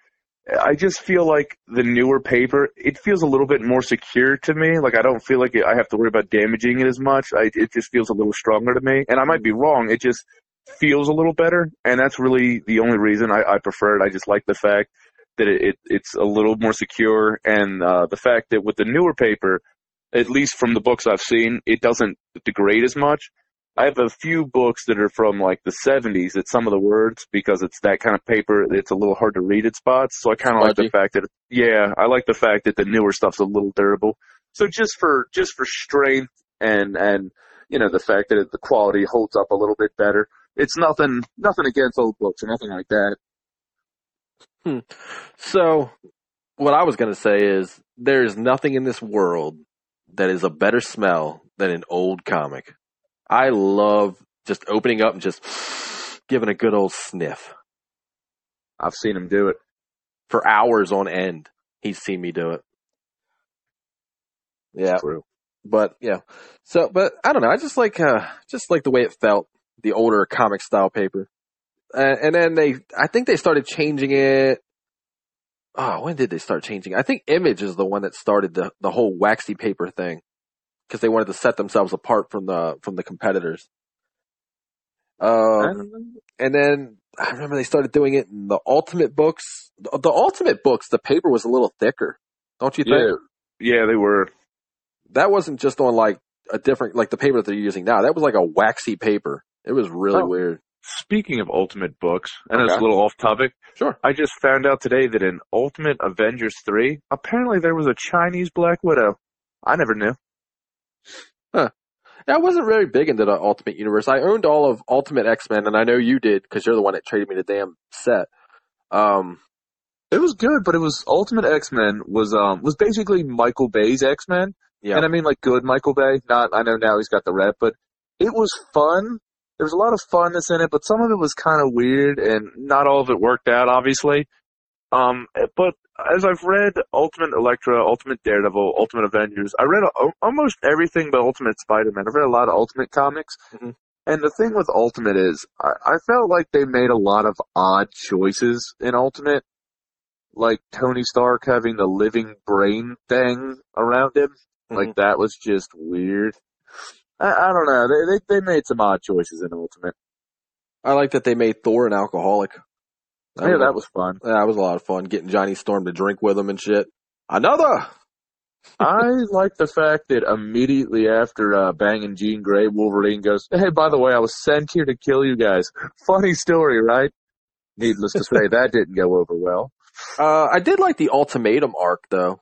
I just feel like the newer paper, it feels a little bit more secure to me. Like I don't feel like I have to worry about damaging it as much. I, it just feels a little stronger to me. And I might be wrong. It just feels a little better. And that's really the only reason I, I prefer it. I just like the fact that it, it it's a little more secure and uh, the fact that with the newer paper, at least from the books I've seen, it doesn't degrade as much. I have a few books that are from like the 70s that some of the words because it's that kind of paper. It's a little hard to read at spots. So I kind of like the fact that, yeah, I like the fact that the newer stuff's a little durable. So just for, just for strength and, and, you know, the fact that it, the quality holds up a little bit better. It's nothing, nothing against old books or nothing like that. so? What I was going to say is there is nothing in this world that is a better smell than an old comic. I love just opening up and just giving a good old sniff I've seen him do it. for hours on end. He's seen me do it. Yeah, True. but yeah. So, but I don't know. I just like, uh, just like the way it felt, the older comic style paper. Uh, and then they, I think they started changing it. Oh, when did they start changing? I think Image is the one that started the, the whole waxy paper thing. Cause they wanted to set themselves apart from the, from the competitors. Don't know. and then I remember they started doing it in the Ultimate books. The, the Ultimate books, the paper was a little thicker. Don't you think? Yeah. Yeah, they were. that wasn't just on like a different like the paper that they're using now. That was like a waxy paper. It was really Oh. weird. Speaking of Ultimate books, and it's a little off topic, Sure. I just found out today that in Ultimate Avengers 3, apparently there was a Chinese Black Widow. I never knew. Huh. I wasn't very big into the Ultimate Universe. I owned all of Ultimate X Men, and I know you did because you're the one that traded me the damn set. Um, It was good, but it was Ultimate X-Men was um was basically Michael Bay's X-Men. yeah, And I mean like good Michael Bay. Not I know now he's got the rep, but it was fun. There was a lot of funness in it, but some of it was kind of weird and not all of it worked out obviously. Um but as I've read Ultimate Elektra, Ultimate Daredevil, Ultimate Avengers, I read a, almost everything but Ultimate Spider-Man. I've read a lot of Ultimate comics. Mhm. And the thing with Ultimate is I, I felt like they made a lot of odd choices in Ultimate. Like Tony Stark having the living brain thing around him. Like Mhm. that was just weird. I, I don't know. They, they they made some odd choices in Ultimate. I like that they made Thor an alcoholic. yeah, that was fun. yeah, that was a lot of fun getting Johnny Storm to drink with him and shit. Another. I like the fact that immediately after uh, banging Jean Grey, Wolverine goes, "Hey, by the way, I was sent here to kill you guys." Funny story, right? Needless to say, that didn't go over well. Uh, I did like the ultimatum arc though.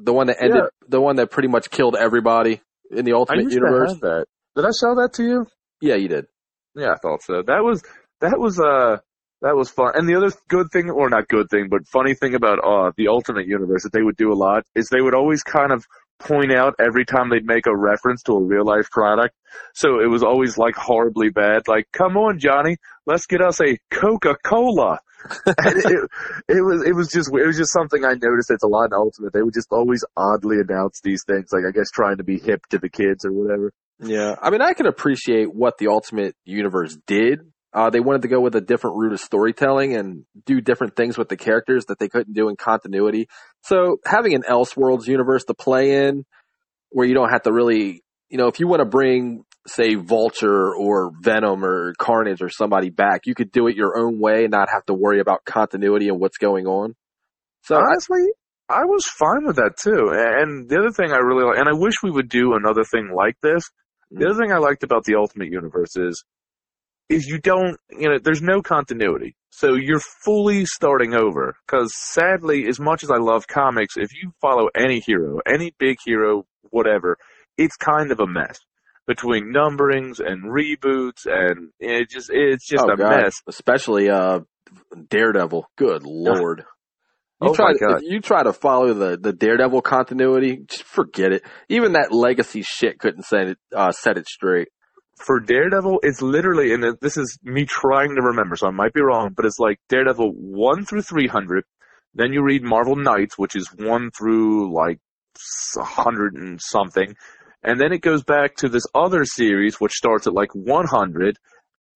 The one that ended, Yeah. the one that pretty much killed everybody in the Ultimate Universe. that. Did I show that to you? Yeah, you did. Yeah, I thought so. That was that was uh that was fun. And the other good thing, or not good thing, but funny thing about uh the Ultimate Universe that they would do a lot is they would always kind of point out every time they'd make a reference to a real life product. So it was always like horribly bad. Like, come on, Johnny, let's get us a Coca Cola. it, it was it was just it was just something I noticed. It's a lot in Ultimate. They would just always oddly announce these things, like I guess trying to be hip to the kids or whatever. Yeah, I mean, I can appreciate what the Ultimate Universe did. Uh, they wanted to go with a different route of storytelling and do different things with the characters that they couldn't do in continuity. So having an Elseworlds universe to play in, where you don't have to really, you know, if you want to bring, say, Vulture or Venom or Carnage or somebody back, you could do it your own way and not have to worry about continuity and what's going on. So I, honestly, I was fine with that too. And the other thing I really like, and I wish we would do another thing like this. The other thing I liked about the Ultimate Universe is, is you don't, you know, there's no continuity. So you're fully starting over. Cause sadly, as much as I love comics, if you follow any hero, any big hero, whatever, it's kind of a mess. between numberings and reboots, and it just it's just oh, a God. mess. Especially uh, Daredevil. Good lord. You Oh try my God. if you try to follow the, the Daredevil continuity, just forget it. Even that legacy shit couldn't set it uh, set it straight. For Daredevil, it's literally, and this is me trying to remember, so I might be wrong, but it's like Daredevil one through three hundred. Then you read Marvel Knights, which is one through like a hundred and something, and then it goes back to this other series, which starts at like one hundred,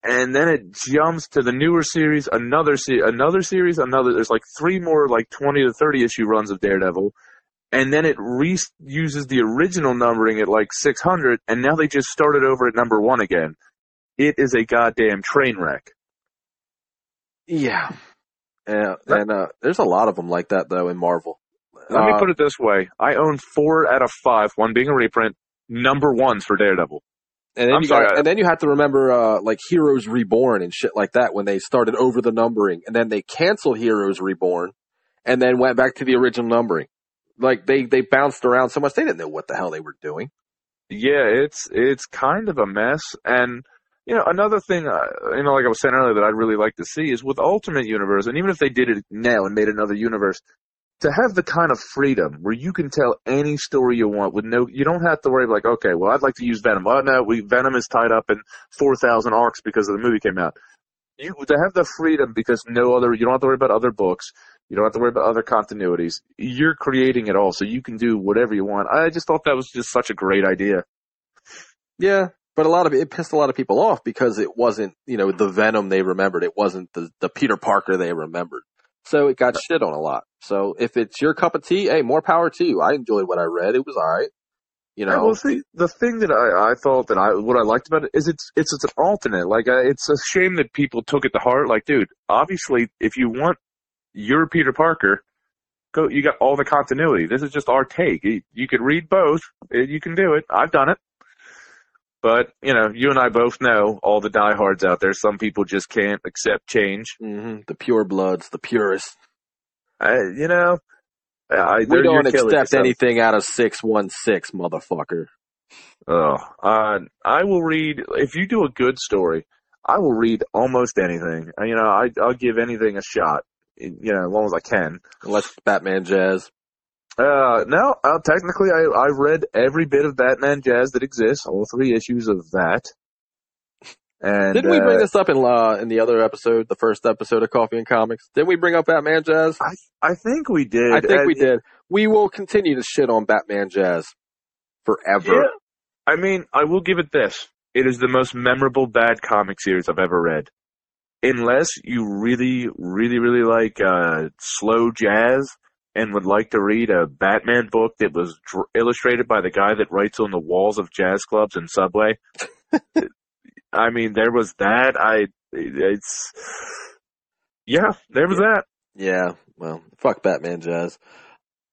and then it jumps to the newer series, another se- another series, another. There's like three more like twenty to thirty issue runs of Daredevil, and then it re- uses the original numbering at like six hundred, and now they just started over at number one again. It is a goddamn train wreck. Yeah. Yeah, and uh, there's a lot of them like that though in Marvel. Let me Uh, put it this way: I own four out of five, one being a reprint, number ones for Daredevil. And then I'm you sorry, got, and then you have to remember uh, like Heroes Reborn and shit like that when they started over the numbering, and then they canceled Heroes Reborn, and then went back to the original numbering. Like they they bounced around so much they didn't know what the hell they were doing. Yeah, it's it's kind of a mess. And you know, another thing, uh, you know, like I was saying earlier, that I'd really like to see is with Ultimate Universe, and even if they did it now and made another universe, to have the kind of freedom where you can tell any story you want with no, you don't have to worry like, okay, well, I'd like to use Venom. Oh no, we Venom is tied up in four thousand arcs because of the movie came out. You to have the freedom because no other, you don't have to worry about other books. You don't have to worry about other continuities. You're creating it all, so you can do whatever you want. I just thought that was just such a great idea. Yeah, but a lot of it pissed a lot of people off because it wasn't you know the Venom they remembered. It wasn't the the Peter Parker they remembered. So it got shit on a lot. So if it's your cup of tea, hey, more power to you. I enjoyed what I read. It was all right. You know, well, see, the thing that I, I thought that I what I liked about it is it's it's it's an alternate. Like, uh, it's a shame that people took it to heart. Like, dude, obviously, if you want your Peter Parker, go. You got all the continuity. This is just our take. You, you could read both. You can do it. I've done it. But you know, you and I both know all the diehards out there. Some people just can't accept change. hmm the pure bloods, the purists. I, you know, I, We don't accept anything out of six one six, motherfucker. Oh, uh, I will read if you do a good story. I will read almost anything. You know, I, I'll give anything a shot. You know, as long as I can. Unless Batman Jazz. Uh, no, uh, technically, I I read every bit of Batman Jazz that exists, all three issues of that. And Didn't we bring uh, this up in uh, in the other episode, the first episode of Coffee and Comics? Didn't we bring up Batman Jazz? I I think we did. I think we did. We will continue to shit on Batman Jazz forever. Yeah. I mean, I will give it this. It is the most memorable bad comic series I've ever read. Unless you really, really, really like uh, slow jazz and would like to read a Batman book that was dr- illustrated by the guy that writes on the walls of jazz clubs and Subway. I mean, there was that. I, it's, yeah, there was that. Yeah, well, fuck Batman Jazz.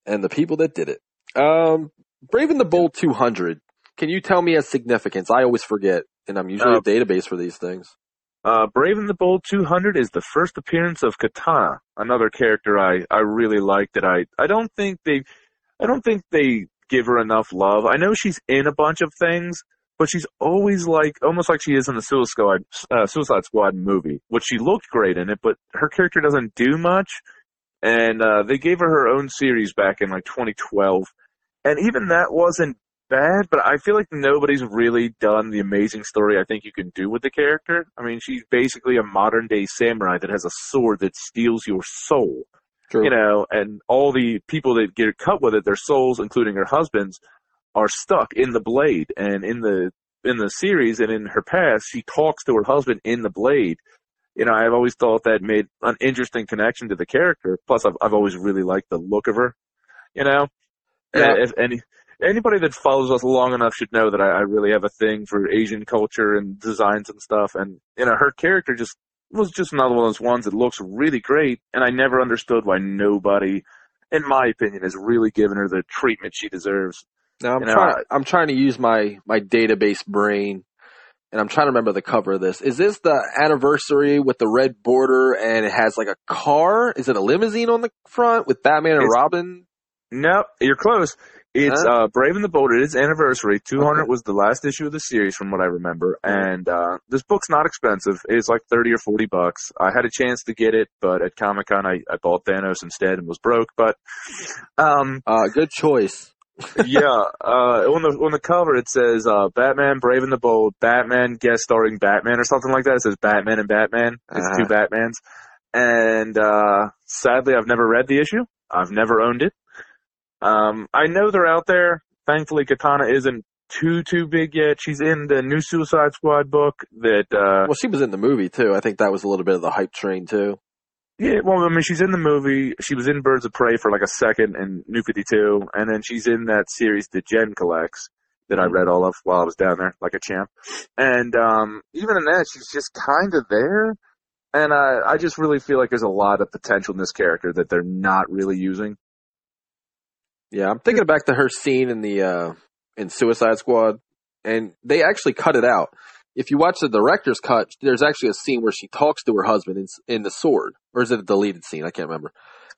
And the people that did it. Um, Brave and the Bold 200. Can you tell me its significance? I always forget, and I'm usually Uh, a database for these things. Uh, Brave and the Bold 200 is the first appearance of Katana, another character I, I really like that I, I don't think they, I don't think they give her enough love. I know she's in a bunch of things, but she's always like, almost like she is in the Suicide Squad, uh, Suicide Squad movie, which she looked great in it, but her character doesn't do much. And, uh, they gave her her own series back in like 2012. And even that wasn't bad, but I feel like nobody's really done the amazing story I think you can do with the character. I mean, she's basically a modern day samurai that has a sword that steals your soul, True. you know, and all the people that get cut with it, their souls, including her husband's, are stuck in the blade. And in the in the series and in her past, she talks to her husband in the blade. You know, I've always thought that made an interesting connection to the character. Plus, I've I've always really liked the look of her. You know, Yeah. If any anybody that follows us long enough should know that I, I really have a thing for Asian culture and designs and stuff. And you know, her character just was just another one of those ones that looks really great. And I never understood why nobody, in my opinion, has really given her the treatment she deserves. Now I'm You know, trying. I- I'm trying to use my my database brain, and I'm trying to remember the cover of this. Is this the anniversary with the red border and it has like a car? Is it a limousine on the front with Batman and Robin? No, you're close. It's Huh? uh, Brave and the Bold. It is anniversary. 200 was the last issue of the series, from what I remember. And uh, this book's not expensive. It's like 30 or 40 bucks. I had a chance to get it, but at Comic Con I, I bought Thanos instead and was broke. But um, Uh, good choice. yeah, uh, on the on the cover it says uh, Batman, Brave and the Bold, Batman guest starring Batman or something like that. It says Batman and Batman. It's Uh-huh. two Batmans. And uh, sadly, I've never read the issue. I've never owned it. Um, I know they're out there. Thankfully, Katana isn't too too big yet. She's in the new Suicide Squad book that uh, Well, she was in the movie too. I think that was a little bit of the hype train too. Yeah, well, I mean, she's in the movie. She was in Birds of Prey for like a second in New 52, and then she's in that series that Jen collects that I read all of while I was down there, like a champ. And um, even in that, she's just kind of there. And I, I just really feel like there's a lot of potential in this character that they're not really using. Yeah, I'm thinking back to her scene in the uh in Suicide Squad, and they actually cut it out. If you watch the director's cut, there's actually a scene where she talks to her husband in, in the sword, or is it a deleted scene? I can't remember.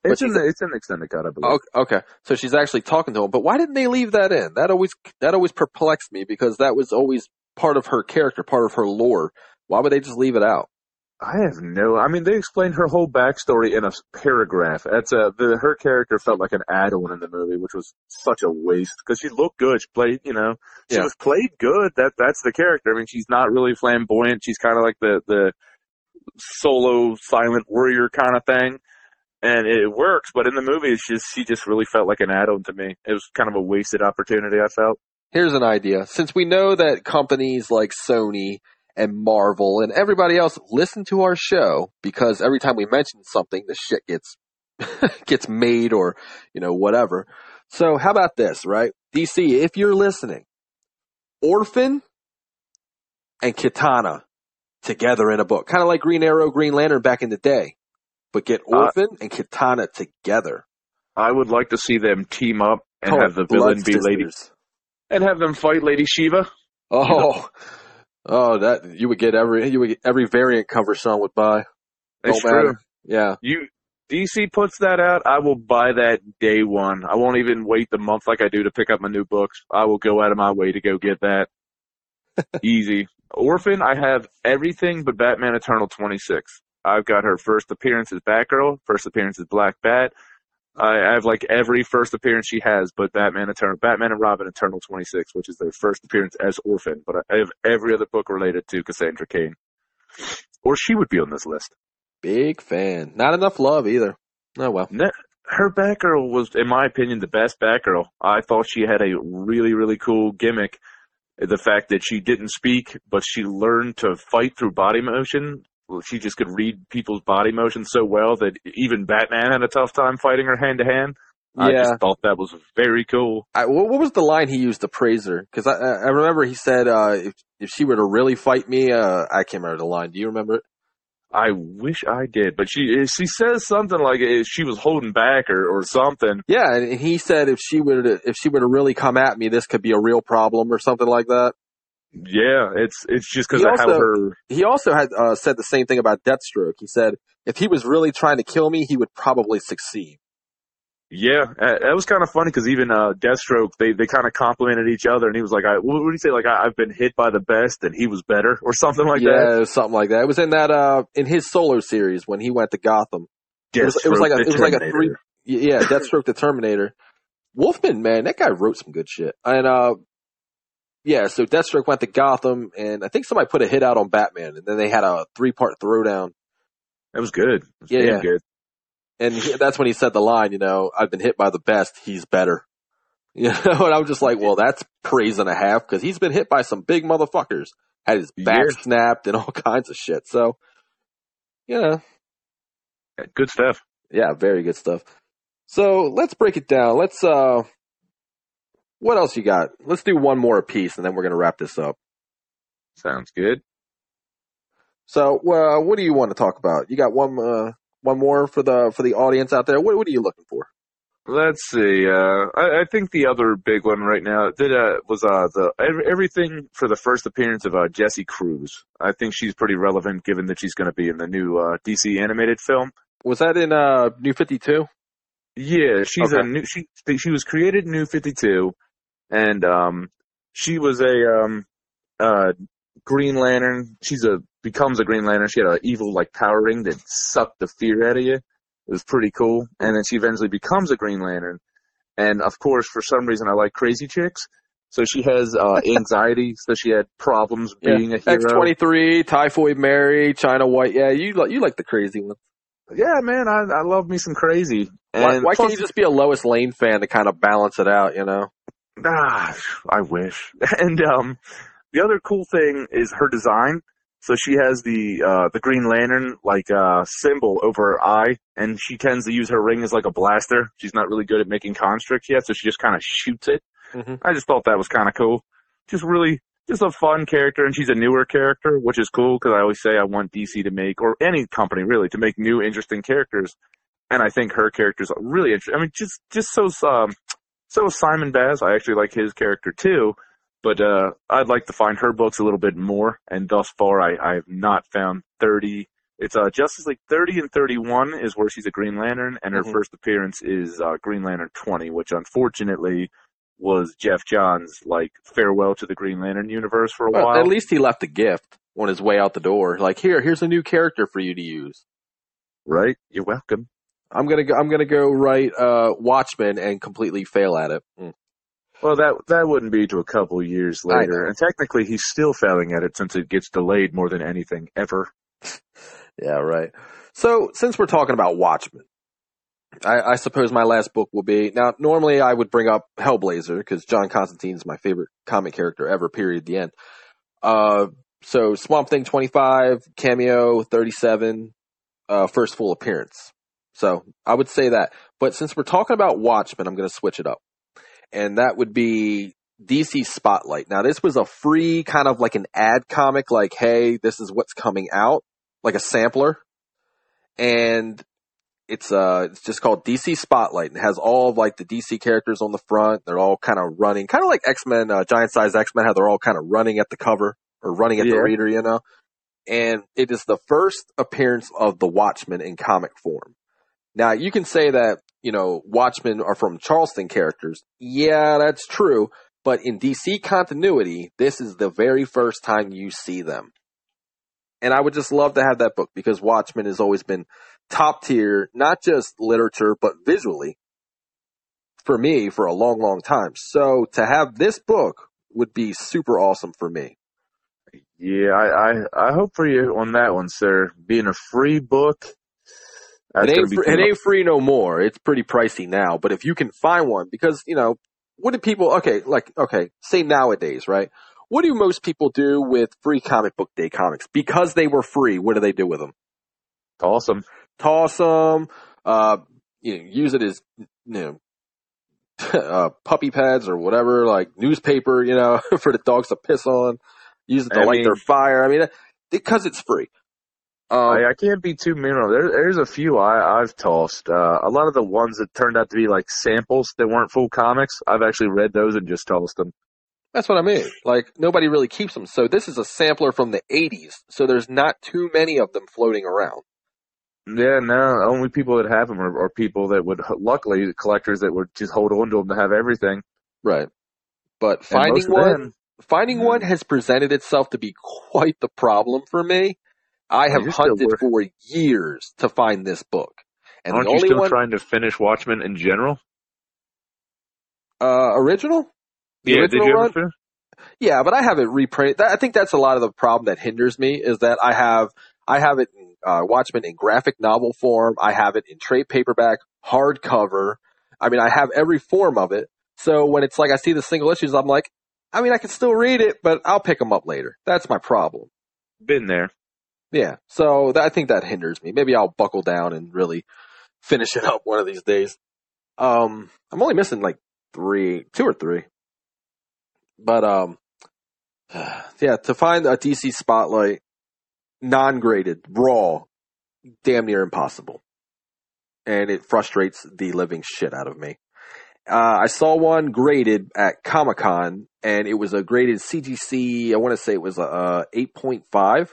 It's in the it's in the extended cut, I believe. Okay, so she's actually talking to him. But why didn't they leave that in? That always that always perplexed me because that was always part of her character, part of her lore. Why would they just leave it out? I have no. I mean, they explained her whole backstory in a paragraph. That's a the her character felt like an add-on in the movie, which was such a waste because she looked good. She played, you know, she Yeah. was played good. That that's the character. I mean, she's not really flamboyant. She's kind of like the the solo silent warrior kind of thing, and it works. But in the movie, it's just she just really felt like an add-on to me. It was kind of a wasted opportunity. I felt. Here's an idea. Since we know that companies like Sony and Marvel and everybody else listen to our show because every time we mention something, the shit gets gets made or you know whatever. So how about this, right? DC, if you're listening, Orphan and Katana together in a book, kind of like Green Arrow, Green Lantern back in the day, but get Uh, Orphan and Katana together. I would like to see them team up and have the villain be Lady and have them fight Lady Shiva. Oh, oh, that you would get every you would get every variant cover song would buy. Don't true. Yeah, You DC puts that out, I will buy that day one. I won't even wait the month like I do to pick up my new books. I will go out of my way to go get that. Easy. Orphan, I have everything but Batman Eternal 26. I've got her first appearance as Batgirl, first appearance as Black Bat. I have like every first appearance she has, but Batman Eternal, Batman and Robin Eternal 26, which is their first appearance as Orphan. But I have every other book related to Cassandra Cain, or she would be on this list. big fan. Not enough love either. Oh well. Ne- her Batgirl was, in my opinion, the best Batgirl. I thought she had a really, really cool gimmick. The fact that she didn't speak, but she learned to fight through body motion. Well, She just could read people's body motions so well that even Batman had a tough time fighting her hand to hand. I just thought that was very cool. I, what, what was the line he used to praise her? Because I I remember he said uh, if if she were to really fight me, uh, I can't remember the line. Do you remember it? I wish I did, but she she says something like eh, she was holding back or, or something. Yeah, and he said if she would to if she were to really come at me, this could be a real problem or something like that. Yeah, it's it's just because of how her He also had uh, said the same thing about Deathstroke. He said if he was really trying to kill me, he would probably succeed. Yeah, uh, that was kind of funny because even uh, Deathstroke, they they kind of complimented each other, and he was like, "I what would he say? Like I, I've been hit by the best, and he was better, or something like yeah, that." was something like that. It was in that uh in his solo series when he went to Gotham. It was- it was like a- Deathstroke, it was like a three-. Yeah, Deathstroke the Terminator. Wolfman, man, that guy wrote some good shit. And uh yeah, so Deathstroke went to Gotham and I think somebody put a hit out on Batman and then they had a three part throwdown. That was good. It was Yeah, yeah. good. And he, that's when he said the line, you know, I've been hit by the best, he's better. You know, and I'm just like, well, that's praise and a half because he's been hit by some big motherfuckers. Had his back Yeah. snapped and all kinds of shit. So, yeah, Good stuff. Yeah, very good stuff. So let's break it down. Let's uh what else you got? Let's do one more piece, and then we're gonna wrap this up. Sounds good. So uh what do you want to talk about? You got one uh one more for the for the audience out there. What what are you looking for? Let's see. Uh, I, I think the other big one right now that uh, was uh, the everything for the first appearance of uh, Jessie Cruz. I think she's pretty relevant given that she's going to be in the new uh, DC animated film. Was that in uh New Fifty Two? Yeah, she's a new. She she was created in New Fifty Two, and um, she was a um, uh, Green Lantern. She's a becomes a Green Lantern. She had an evil like power ring that sucked the fear out of you. It was pretty cool. And then she eventually becomes a Green Lantern. And of course, for some reason, I like crazy chicks. So she has uh, anxiety. so she had problems being a hero. X twenty three, Typhoid Mary, China White. Yeah, you like you like the crazy one. Yeah, man, I I love me some crazy. Why, why plus- can't you just be a Lois Lane fan to kind of balance it out? You know. Ah, I wish. And um, the other cool thing is her design. So she has the uh the Green Lantern like uh symbol over her eye, and she tends to use her ring as like a blaster. She's not really good at making constructs yet, so she just kind of shoots it. Mhm. I just thought that was kind of cool. Just really, just a fun character, and she's a newer character, which is cool because I always say I want DC to make, or any company really, to make new interesting characters. And I think her character's really interesting. I mean, just just so um, so Simon Baz, I actually like his character too, but uh, I'd like to find her books a little bit more. And thus far, I, I have not found 30. It's uh, Justice League 30 and 31 is where she's a Green Lantern, and her Mhm. first appearance is uh, Green Lantern 20, which unfortunately was Geoff Johns' like farewell to the Green Lantern universe for a Well, while. at least he left a gift on his way out the door. Like here, here's a new character for you to use. right? You're welcome. I'm gonna go, I'm gonna go write uh, Watchmen and completely fail at it. Mm. Well, that that wouldn't be to a couple years later, and technically he's still failing at it since it gets delayed more than anything ever. Yeah, right. So since we're talking about Watchmen, I, I suppose my last book will be now. Normally, I would bring up Hellblazer because John Constantine is my favorite comic character ever. Period. The end. Uh, so Swamp Thing twenty five cameo thirty seven, uh, first full appearance. So I would say that. But since we're talking about Watchmen, I'm going to switch it up, and that would be DC Spotlight. Now, this was a free kind of like an ad comic, like, hey, this is what's coming out, like a sampler. And it's uh it's just called DC Spotlight and it has all of like the DC characters on the front. They're all kind of running, kind of like X-Men, uh, giant size X-Men, how they're all kind of running at the cover or running at the reader, you know? And it is the first appearance of the Watchmen in comic form. Now you can say that, you know, Watchmen are from Charlton characters. Yeah, that's true. But in DC continuity, this is the very first time you see them. And I would just love to have that book because Watchmen has always been top tier, not just literature, but visually for me for a long, long time. So to have this book would be super awesome for me. Yeah, I, I I hope for you on that one, sir. Being a free book, that's it ain't, be fr- it ain't free no more. It's pretty pricey now, but if you can find one, because, you know, what do people, okay, like, okay, say nowadays, right? What do most people do with free comic book day comics? Because they were free, what do they do with them? awesome. toss them, uh, you know, use it as, you know, uh, puppy pads or whatever, like newspaper, you know, for the dogs to piss on, use it to I light mean- their fire. I mean, because it's free. Um, I, I can't be too mean on there. There's a few I, I've tossed. Uh, a lot of the ones that turned out to be like samples that weren't full comics, I've actually read those and just tossed them. that's what I mean. Like nobody really keeps them. So this is a sampler from the 80s. So there's not too many of them floating around. Yeah, no, only people that have them are, are people that would, luckily, collectors that would just hold on to them to have everything. Right. But finding one, them- finding Mhm. one has presented itself to be quite the problem for me. I have hunted for years to find this book. And Aren't you still one, trying to finish Watchmen in general? uh, original? The yeah, original did you run? ever finish? Yeah, but I have it reprinted. I think that's a lot of the problem that hinders me is that I have, I have it in, uh, Watchmen in graphic novel form. I have it in trade paperback, hardcover. I mean, I have every form of it. So when it's like I see the single issues, I'm like, I mean, I can still read it, but I'll pick them up later. That's my problem. Been there. Yeah. So that, I think that hinders me. Maybe I'll buckle down and really finish it up one of these days. Um, I'm only missing like three, two or three. But, um, yeah, to find a DC spotlight, non-graded, raw, damn near impossible. And it frustrates the living shit out of me. Uh, I saw one graded at Comic Con, and it was a graded CGC. I want to say it was a, uh 8.5,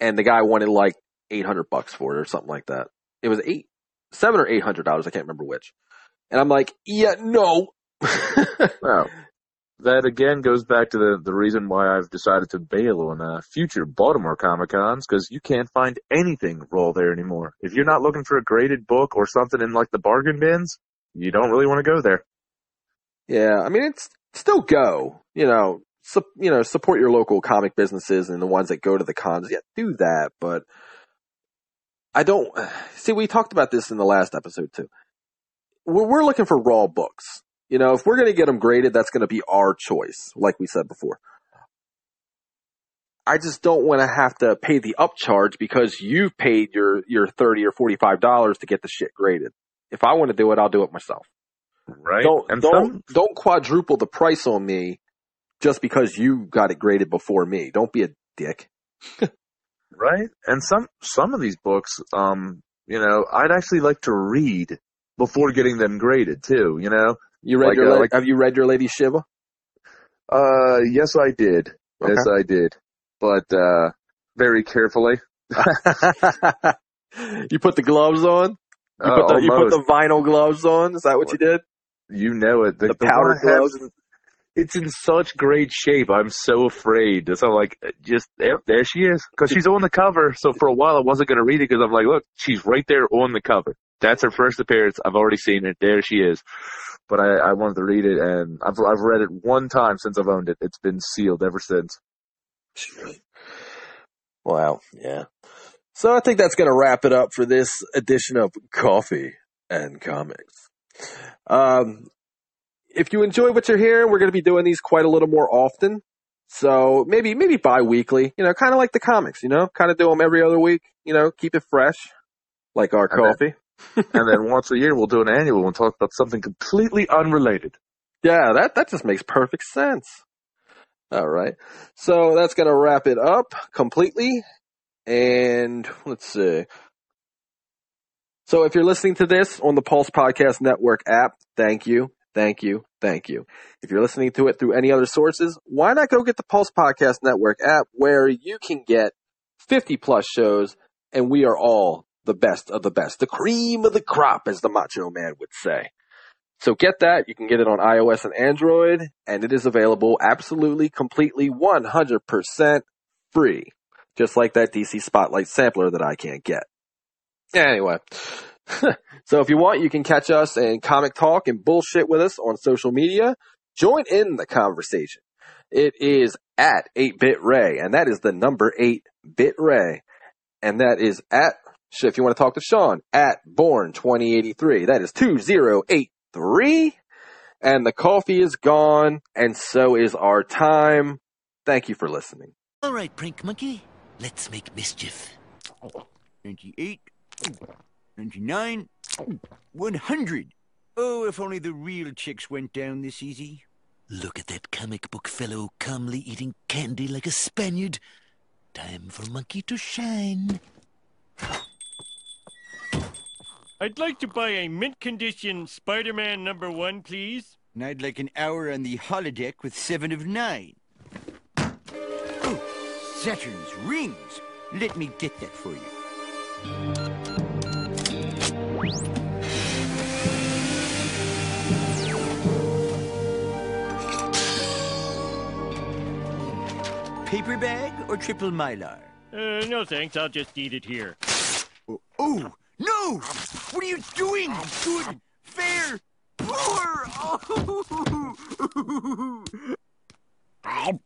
and the guy wanted like 800 bucks for it or something like that. It was eight seven or eight hundred dollars. I can't remember which. And I'm like, yeah, no. Well, that again goes back to the the reason why I've decided to bail on uh, future Baltimore Comic Cons because you can't find anything raw there anymore. If you're not looking for a graded book or something in like the bargain bins, you don't really want to go there. yeah, I mean, it's still go. You know, su- you know, support your local comic businesses and the ones that go to the cons. Yeah, do that. But I don't see. We talked about this in the last episode too. We're, we're looking for raw books. You know, if we're going to get them graded, that's going to be our choice, like we said before. I just don't want to have to pay the upcharge because you've paid your, your 30 or $45 to get the shit graded. If I want to do it, I'll do it myself. Right? Don't, and don't, some, don't quadruple the price on me just because you got it graded before me. Don't be a dick. right? And some some of these books, um, you know, I'd actually like to read before getting them graded too. You know, You read Like, your, uh, like- have you read your Lady Shiva? uh, yes, I did. Yes, I did, but uh, very carefully. you put the gloves on? You, Uh, put the, you put the vinyl gloves on? Is that what you did? You know it. The one powder I have gloves? It's in such great shape. I'm so afraid. So I'm like, just there, there she is, because she's on the cover. So for a while, I wasn't to read it because I'm like, look, she's right there on the cover. That's her first appearance. I've already seen it. There she is. But I, I wanted to read it, and I've I've read it one time since I've owned it. It's been sealed ever since. Wow, yeah. So I think that's going to wrap it up for this edition of Coffee and Comics. Um, if you enjoy what you're hearing, we're going to be doing these quite a little more often. So maybe, maybe bi-weekly, you know, kind of like the comics, you know, kind of do them every other week, you know, keep it fresh, like our And then- coffee. and then once a year, we'll do an annual and talk about something completely unrelated. Yeah, that, that just makes perfect sense. All right. So that's going to wrap it up completely. And let's see. So if you're listening to this on the Pulse Podcast Network app, thank you. Thank you. Thank you. If you're listening to it through any other sources, why not go get the Pulse Podcast Network app where you can get 50 plus shows and we are all the best of the best. The cream of the crop, as the Macho Man would say. So get that. You can get it on iOS and Android, and it is available absolutely, completely, 100% free. Just like that DC Spotlight sampler that I can't get. Anyway. so if you want, you can catch us and comic talk and bullshit with us on social media. Join in the conversation. It is at 8-Bit Ray, and that is the number 8-Bit Ray. And that is at, if you want to talk to Sean, at Born2083. That is 2083. And the coffee is gone, and so is our time. Thank you for listening. All right, Prank Monkey, let's make mischief. 98, 99, 100. Oh, if only the real chicks went down this easy. Look at that comic book fellow calmly eating candy like a Spaniard. Time for Monkey to shine. I'd like to buy a mint condition Spider Man number one, please. And I'd like an hour on the holodeck with seven of nine. Oh, Saturn's rings. Let me get that for you. Paper bag or triple mylar? Uh, no thanks, I'll just eat it here. Oh, no! What are you doing? Good, fair, poor! Oh.